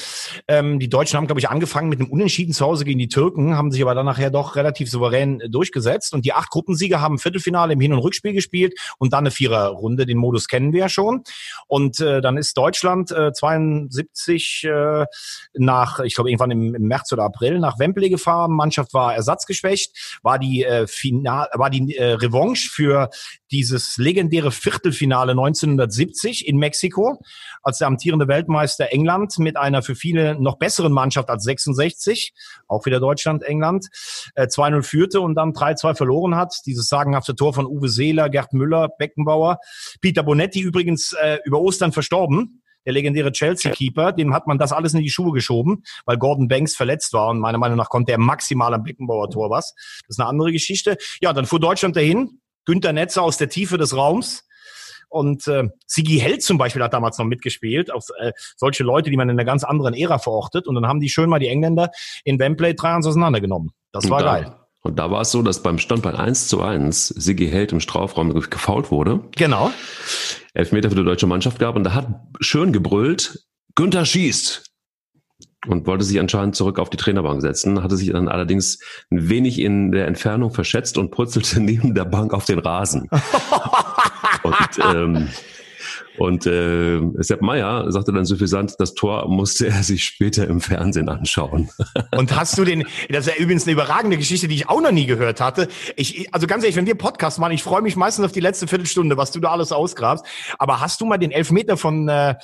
[SPEAKER 2] Ähm, die Deutschen haben, glaube ich, angefangen mit einem Unentschieden zu Hause gegen die Türken, haben sich aber dann nachher doch relativ souverän äh, durchgesetzt. Und die acht Gruppensieger haben Viertelfinale im Hin- und Rückspiel gespielt und dann eine Viererrunde. Den Modus kennen wir ja schon. Und äh, dann ist Deutschland äh, 72 äh, nach, ich glaube, irgendwann im, im März oder April nach Wembley gefahren. Mannschaft war ersatzgeschwächt, war die äh, Final, war die äh, Revanche für dieses legendäre Viertelfinale 1970 in Mexiko, als der amtierende Weltmeister England mit einer für viele noch besseren Mannschaft als 66, auch wieder Deutschland, England, äh, 2-0 führte und dann 3-2 verloren hat. Dieses sagenhafte Tor von Uwe Seeler, Gerd Müller, Beckenbauer, Peter Bonetti übrigens äh, über Ostern verstorben der legendäre Chelsea-Keeper, dem hat man das alles in die Schuhe geschoben, weil Gordon Banks verletzt war und meiner Meinung nach konnte er maximal am Beckenbauer Tor was. Das ist eine andere Geschichte. Ja, dann fuhr Deutschland dahin, Günter Netzer aus der Tiefe des Raums. Und äh, Sigi Held zum Beispiel hat damals noch mitgespielt, auch äh, solche Leute, die man in einer ganz anderen Ära verortet. Und dann haben die schön mal die Engländer in Wembley 3-1 auseinandergenommen. Das war
[SPEAKER 1] und
[SPEAKER 2] da, geil.
[SPEAKER 1] Und da war es so, dass beim Standball 1 zu 1 Sigi Held im Strafraum gefault wurde.
[SPEAKER 2] Genau.
[SPEAKER 1] Elfmeter für die deutsche Mannschaft gab und da hat schön gebrüllt, Günther schießt. Und wollte sich anscheinend zurück auf die Trainerbank setzen, hatte sich dann allerdings ein wenig in der Entfernung verschätzt und purzelte neben der Bank auf den Rasen. und ähm, und äh, Sepp Meyer sagte dann suffisant, das Tor musste er sich später im Fernsehen anschauen.
[SPEAKER 2] Und hast du den, das ist ja übrigens eine überragende Geschichte, die ich auch noch nie gehört hatte. Ich, also ganz ehrlich, wenn wir Podcast machen, ich freue mich meistens auf die letzte Viertelstunde, was du da alles ausgrabst. Aber hast du mal den Elfmeter von, äh,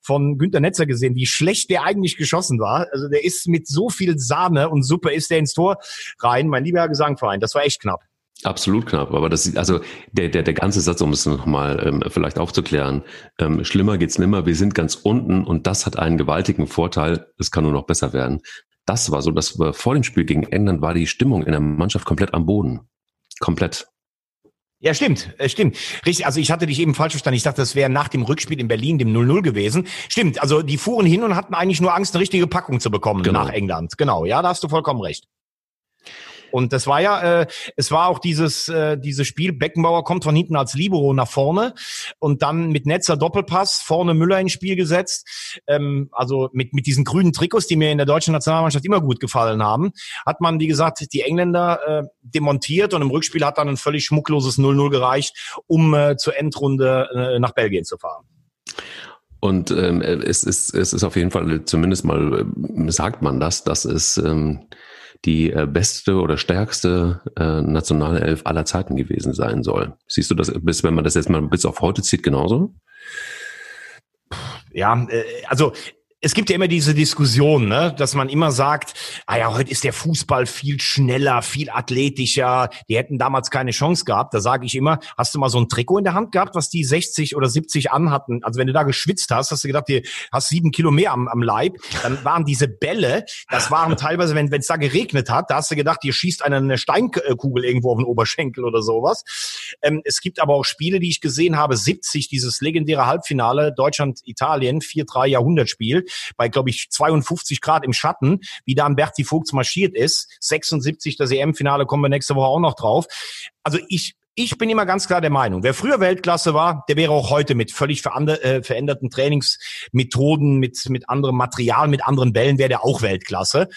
[SPEAKER 2] von Günter Netzer gesehen, wie schlecht der eigentlich geschossen war? Also der ist mit so viel Sahne und Suppe ist der ins Tor rein, mein lieber Gesangverein. Das war echt knapp.
[SPEAKER 1] Absolut knapp, aber das also der der der ganze Satz, um es nochmal ähm, vielleicht aufzuklären, ähm, schlimmer geht's nimmer. Wir sind ganz unten und das hat einen gewaltigen Vorteil. Es kann nur noch besser werden. Das war so, dass wir vor dem Spiel gegen England war die Stimmung in der Mannschaft komplett am Boden, komplett.
[SPEAKER 2] Ja, stimmt, äh, stimmt. Richtig, also ich hatte dich eben falsch verstanden. Ich dachte, das wäre nach dem Rückspiel in Berlin, dem 0-0 gewesen. Stimmt, also die fuhren hin und hatten eigentlich nur Angst, eine richtige Packung zu bekommen genau. nach England. Genau, ja, da hast du vollkommen recht. Und das war ja, äh, es war auch dieses, äh, dieses Spiel, Beckenbauer kommt von hinten als Libero nach vorne und dann mit Netzer Doppelpass, vorne Müller ins Spiel gesetzt. Ähm, also mit, mit diesen grünen Trikots, die mir in der deutschen Nationalmannschaft immer gut gefallen haben, hat man, wie gesagt, die Engländer äh, demontiert und im Rückspiel hat dann ein völlig schmuckloses 0-0 gereicht, um äh, zur Endrunde äh, nach Belgien zu fahren.
[SPEAKER 1] Und ähm, es, ist, es ist auf jeden Fall, zumindest mal äh, sagt man das, dass es ähm, die äh, beste oder stärkste äh, nationale Elf aller Zeiten gewesen sein soll. Siehst du das, bis, wenn man das jetzt mal bis auf heute zieht, genauso?
[SPEAKER 2] Ja, äh, also es gibt ja immer diese Diskussion, ne, dass man immer sagt, ah ja, heute ist der Fußball viel schneller, viel athletischer, die hätten damals keine Chance gehabt. Da sage ich immer, hast du mal so ein Trikot in der Hand gehabt, was die 60 oder 70 anhatten? Also wenn du da geschwitzt hast, hast du gedacht, du hast sieben Kilo mehr am, am Leib. Dann waren diese Bälle, das waren teilweise, wenn es da geregnet hat, da hast du gedacht, dir schießt eine, eine Steinkugel irgendwo auf den Oberschenkel oder sowas. Ähm, es gibt aber auch Spiele, die ich gesehen habe, 70, dieses legendäre Halbfinale Deutschland-Italien, 4-3 Jahrhundertspiel bei, glaube ich, 52 Grad im Schatten, wie da ein Berti Vogts marschiert ist. 76, das EM-Finale kommen wir nächste Woche auch noch drauf. Also ich, ich bin immer ganz klar der Meinung, wer früher Weltklasse war, der wäre auch heute mit völlig äh, veränderten Trainingsmethoden, mit, mit anderem Material, mit anderen Bällen, wäre der auch Weltklasse.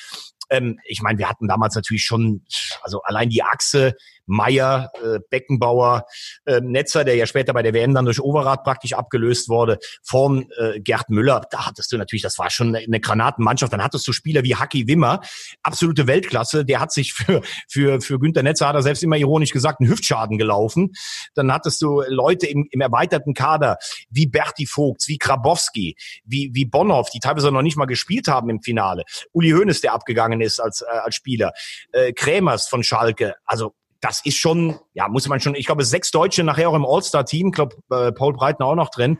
[SPEAKER 2] Ähm, ich meine, wir hatten damals natürlich schon, also allein die Achse, Meier, äh, Beckenbauer, äh, Netzer, der ja später bei der WM dann durch Overath praktisch abgelöst wurde, vorn äh, Gerd Müller, da hattest du natürlich, das war schon eine Granatenmannschaft, dann hattest du Spieler wie Haki Wimmer, absolute Weltklasse, der hat sich für, für, für Günter Netzer, hat er selbst immer ironisch gesagt, einen Hüftschaden gelaufen. Dann hattest du Leute im, im erweiterten Kader, wie Berti Vogts, wie Grabowski, wie, wie Bonhoff, die teilweise noch nicht mal gespielt haben im Finale. Uli Hoeneß, der abgegangen ist als, äh, als Spieler. Äh, Krämers von Schalke, also das ist schon, ja, muss man schon, ich glaube, sechs Deutsche nachher auch im All-Star-Team, ich glaube, äh, Paul Breitner auch noch drin.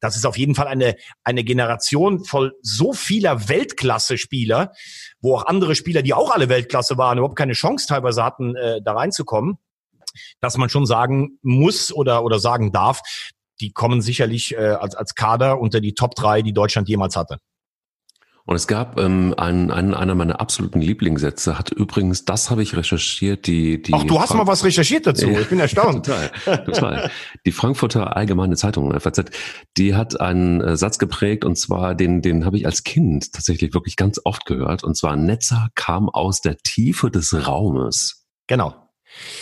[SPEAKER 2] Das ist auf jeden Fall eine, eine Generation voll so vieler Weltklasse-Spieler, wo auch andere Spieler, die auch alle Weltklasse waren, überhaupt keine Chance teilweise hatten, äh, da reinzukommen, dass man schon sagen muss oder, oder sagen darf, die kommen sicherlich äh, als, als Kader unter die Top drei, die Deutschland jemals hatte.
[SPEAKER 1] Und es gab ähm, einen, einen, einer meiner absoluten Lieblingssätze, hat übrigens, das habe ich recherchiert, die, die.
[SPEAKER 2] Ach, du hast Frank mal was recherchiert dazu. Ich bin erstaunt.
[SPEAKER 1] total, total. Die Frankfurter Allgemeine Zeitung, FAZ, die hat einen äh, Satz geprägt und zwar, den, den habe ich als Kind tatsächlich wirklich ganz oft gehört. Und zwar, Netzer kam aus der Tiefe des Raumes.
[SPEAKER 2] Genau.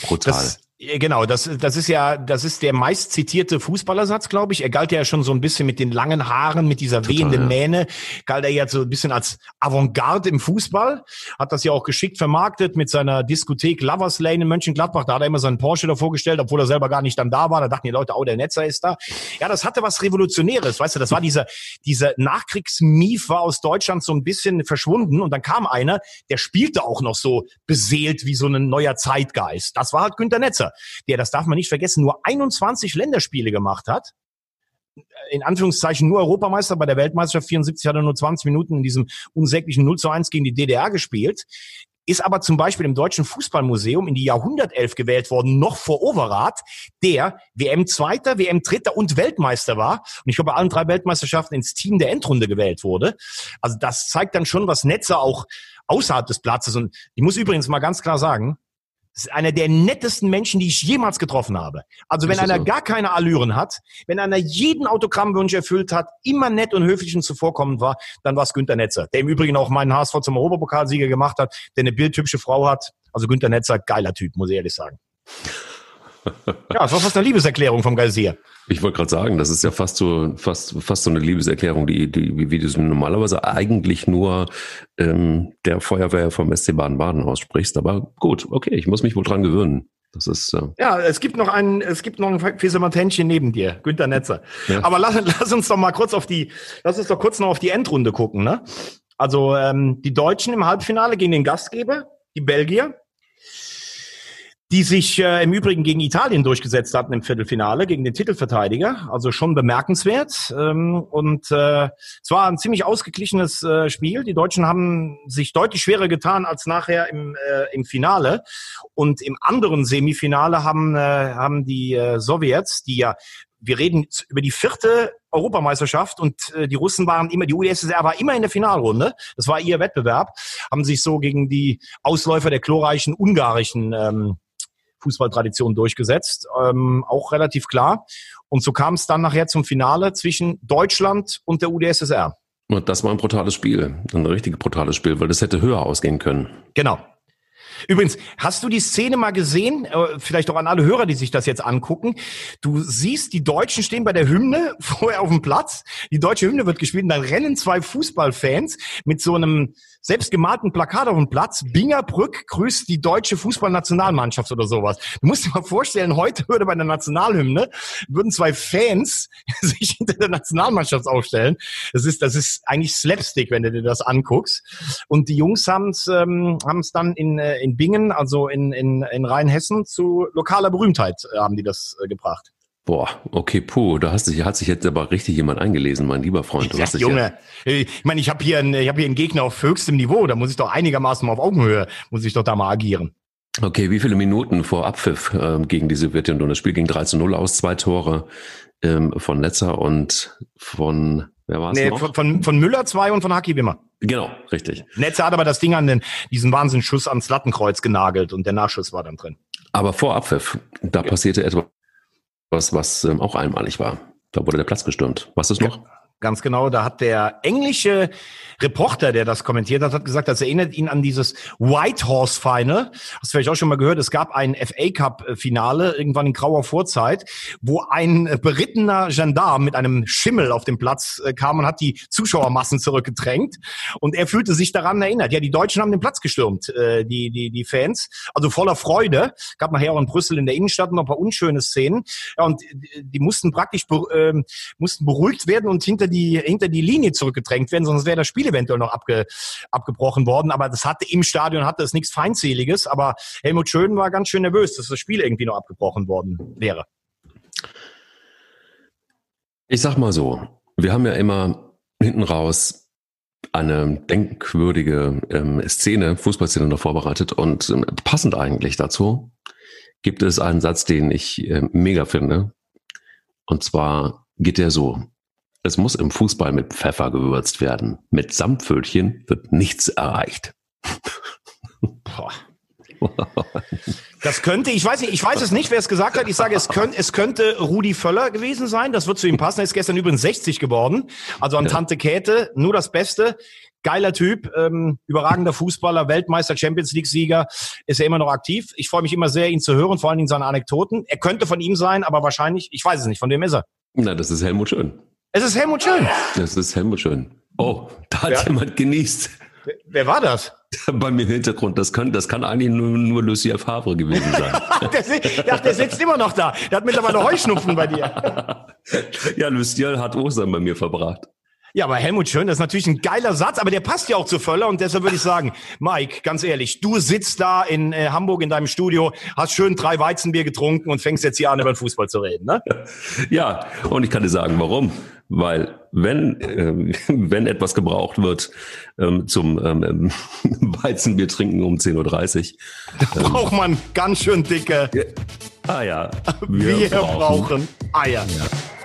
[SPEAKER 1] Brutal.
[SPEAKER 2] Das, Genau, das, das ist ja, das ist der meist zitierte Fußballersatz, glaube ich. Er galt ja schon so ein bisschen mit den langen Haaren, mit dieser Total, wehenden ja. Mähne, galt er ja so ein bisschen als Avantgarde im Fußball, hat das ja auch geschickt vermarktet mit seiner Diskothek Lovers Lane in Mönchengladbach. Da hat er immer seinen Porsche davor gestellt, obwohl er selber gar nicht dann da war. Da dachten die Leute, oh, der Netzer ist da. Ja, das hatte was Revolutionäres, weißt du, das war dieser, dieser Nachkriegsmief war aus Deutschland so ein bisschen verschwunden und dann kam einer, der spielte auch noch so beseelt wie so ein neuer Zeitgeist. Das war halt Günter Netzer der, das darf man nicht vergessen, nur 21 Länderspiele gemacht hat. In Anführungszeichen nur Europameister. Bei der Weltmeisterschaft 74 hat er nur 20 Minuten in diesem unsäglichen 0 zu 1 gegen die DDR gespielt ist aber zum Beispiel im Deutschen Fußballmuseum in die Jahrhundertelf gewählt worden, noch vor Overath, der WM-Zweiter, WM-Dritter und Weltmeister war. Und ich glaube, bei allen drei Weltmeisterschaften ins Team der Endrunde gewählt wurde. Also das zeigt dann schon, was Netzer auch außerhalb des Platzes. Und ich muss übrigens mal ganz klar sagen, ist einer der nettesten Menschen, die ich jemals getroffen habe. Also wenn
[SPEAKER 1] das
[SPEAKER 2] einer
[SPEAKER 1] so?
[SPEAKER 2] gar keine Allüren hat, wenn einer jeden Autogrammwunsch erfüllt hat, immer nett und höflich und zuvorkommend war, dann war es Günther Netzer, der im Übrigen auch meinen HSV zum Europapokalsieger gemacht hat, der eine bildhübsche Frau hat. Also Günther Netzer, geiler Typ, muss ich ehrlich sagen. Ja, das war fast eine Liebeserklärung vom Geysir.
[SPEAKER 1] Ich wollte gerade sagen, das ist ja fast so, fast, fast so eine Liebeserklärung, die, die, wie du es normalerweise eigentlich nur ähm, der Feuerwehr vom SC Baden-Baden aussprichst. Aber gut, okay, ich muss mich wohl dran gewöhnen. Das ist, äh,
[SPEAKER 2] Ja, es gibt noch einen, es gibt noch ein Fiesemantänchen neben dir, Günther Netzer.
[SPEAKER 1] Ja.
[SPEAKER 2] Aber lass, lass uns doch mal kurz auf die, lass uns doch kurz noch auf die Endrunde gucken, ne? Also ähm, die Deutschen im Halbfinale gegen den Gastgeber, die Belgier, die sich äh, im Übrigen gegen Italien durchgesetzt hatten im Viertelfinale, gegen den Titelverteidiger. Also schon bemerkenswert. Ähm, und äh, es war ein ziemlich ausgeglichenes äh, Spiel. Die Deutschen haben sich deutlich schwerer getan als nachher im, äh, im Finale. Und im anderen Semifinale haben, äh, haben die äh, Sowjets, die ja, wir reden über die vierte Europameisterschaft und äh, die Russen waren immer, die UdSSR war immer in der Finalrunde. Das war ihr Wettbewerb, haben sich so gegen die Ausläufer der glorreichen ungarischen ähm, Fußballtradition durchgesetzt, ähm, auch relativ klar. Und so kam es dann nachher zum Finale zwischen Deutschland und der UdSSR.
[SPEAKER 1] und das war ein brutales Spiel. Ein richtig brutales Spiel, weil das hätte höher ausgehen können.
[SPEAKER 2] Genau. Übrigens, hast du die Szene mal gesehen? Äh, Vielleicht auch an alle Hörer, die sich das jetzt angucken. Du siehst, die Deutschen stehen bei der Hymne vorher auf dem Platz. Die deutsche Hymne wird gespielt und dann rennen zwei Fußballfans mit so einem selbstgemalten Plakat auf dem Platz. Bingerbrück grüßt die deutsche Fußballnationalmannschaft oder sowas. Du musst dir mal vorstellen, heute würde bei der Nationalhymne würden zwei Fans sich hinter der Nationalmannschaft aufstellen. Das ist, das ist eigentlich Slapstick, wenn du dir das anguckst. Und die Jungs haben es ähm, haben's dann in, äh, in Bingen, also in, in, in Rheinhessen, zu lokaler Berühmtheit äh, haben die das äh, gebracht.
[SPEAKER 1] Boah, okay, puh, da hast sich, hat sich jetzt aber richtig jemand eingelesen, mein lieber Freund. Du
[SPEAKER 2] Ja,
[SPEAKER 1] dich ja,
[SPEAKER 2] Junge, äh, ich meine, ich habe hier, einen- ich hab hier einen Gegner auf höchstem Niveau, da muss ich doch einigermaßen mal auf Augenhöhe, muss ich doch da mal agieren.
[SPEAKER 1] okay, wie viele Minuten vor Abpfiff ähm, gegen die Sowjetunion? Das Spiel ging 3 zu 0 aus, zwei Tore ähm, von Netzer und von, wer war es
[SPEAKER 2] Nee,
[SPEAKER 1] noch?
[SPEAKER 2] von, von, Müller zwei und von Haki Wimmer.
[SPEAKER 1] Genau, richtig.
[SPEAKER 2] Netzer hat aber das Ding an den, diesen Wahnsinnsschuss ans Lattenkreuz genagelt und der Nachschuss war dann drin.
[SPEAKER 1] Aber vor Abpfiff, da passierte etwas, was ähm, auch einmalig war. Da wurde der Platz gestürmt. Was ist noch?
[SPEAKER 2] Ganz genau, da hat der englische Reporter, der das kommentiert hat, hat gesagt, das erinnert ihn an dieses White Horse Final. Hast du vielleicht auch schon mal gehört, es gab ein FA Cup Finale irgendwann in grauer Vorzeit, wo ein äh, berittener Gendarm mit einem Schimmel auf den Platz äh, kam und hat die Zuschauermassen zurückgedrängt und er fühlte sich daran erinnert. Ja, die Deutschen haben den Platz gestürmt, äh, die die die Fans, also voller Freude. Gab nachher auch in Brüssel in der Innenstadt noch ein paar unschöne Szenen. Ja, und die, die mussten praktisch ähm, mussten beruhigt werden und hinter die hinter die Linie zurückgedrängt werden, sonst wäre das Spiel eventuell noch abge, abgebrochen worden. Aber das hatte im Stadion hatte es nichts Feindseliges. Aber Helmut Schön war ganz schön nervös, dass das Spiel irgendwie noch abgebrochen worden wäre.
[SPEAKER 1] Ich sag mal so, wir haben ja immer hinten raus eine denkwürdige ähm, Szene, Fußballszene noch vorbereitet und ähm, passend eigentlich dazu gibt es einen Satz, den ich äh, mega finde. Und zwar geht der so. Es muss im Fußball mit Pfeffer gewürzt werden. Mit Samtpfötchen wird nichts erreicht.
[SPEAKER 2] Boah. Das könnte, ich weiß nicht, ich weiß es nicht, wer es gesagt hat. Ich sage, es könnte, es könnte Rudi Völler gewesen sein. Das wird zu ihm passen. Er ist gestern übrigens 60 geworden. Also an
[SPEAKER 1] Ja.
[SPEAKER 2] Tante Käthe, nur das Beste. Geiler Typ, ähm, überragender Fußballer, Weltmeister, Champions League-Sieger, ist er immer noch aktiv. Ich freue mich immer sehr, ihn zu hören, vor allen Dingen seine Anekdoten. Er könnte von ihm sein, aber wahrscheinlich, ich weiß es nicht, von wem ist er?
[SPEAKER 1] Na, das ist Helmut Schön.
[SPEAKER 2] Es ist Helmut Schön.
[SPEAKER 1] Das ist Helmut Schön. Oh, da hat
[SPEAKER 2] Ja.
[SPEAKER 1] jemand genießt.
[SPEAKER 2] Wer, war das?
[SPEAKER 1] Bei mir im Hintergrund. Das kann, das kann eigentlich nur, nur Lucia Favre gewesen sein.
[SPEAKER 2] Der, ach, der sitzt immer noch da. Der hat mittlerweile Heuschnupfen bei dir.
[SPEAKER 1] ja, Lucia hat Ostern bei mir verbracht.
[SPEAKER 2] Ja, aber Helmut Schön, das ist natürlich ein geiler Satz, aber der passt ja auch zu Völler und deshalb würde ich sagen, Mike, ganz ehrlich, du sitzt da in äh, Hamburg in deinem Studio, hast schön drei Weizenbier getrunken und fängst jetzt hier an, über den Fußball zu reden, ne?
[SPEAKER 1] Ja, und ich kann dir sagen, warum. Weil wenn, ähm, wenn etwas gebraucht wird ähm, zum ähm, Weizenbier trinken um 10.30 Uhr.
[SPEAKER 2] Braucht man ganz schön dicke
[SPEAKER 1] Ah ja,
[SPEAKER 2] Wir, brauchen Eier.
[SPEAKER 1] Ja.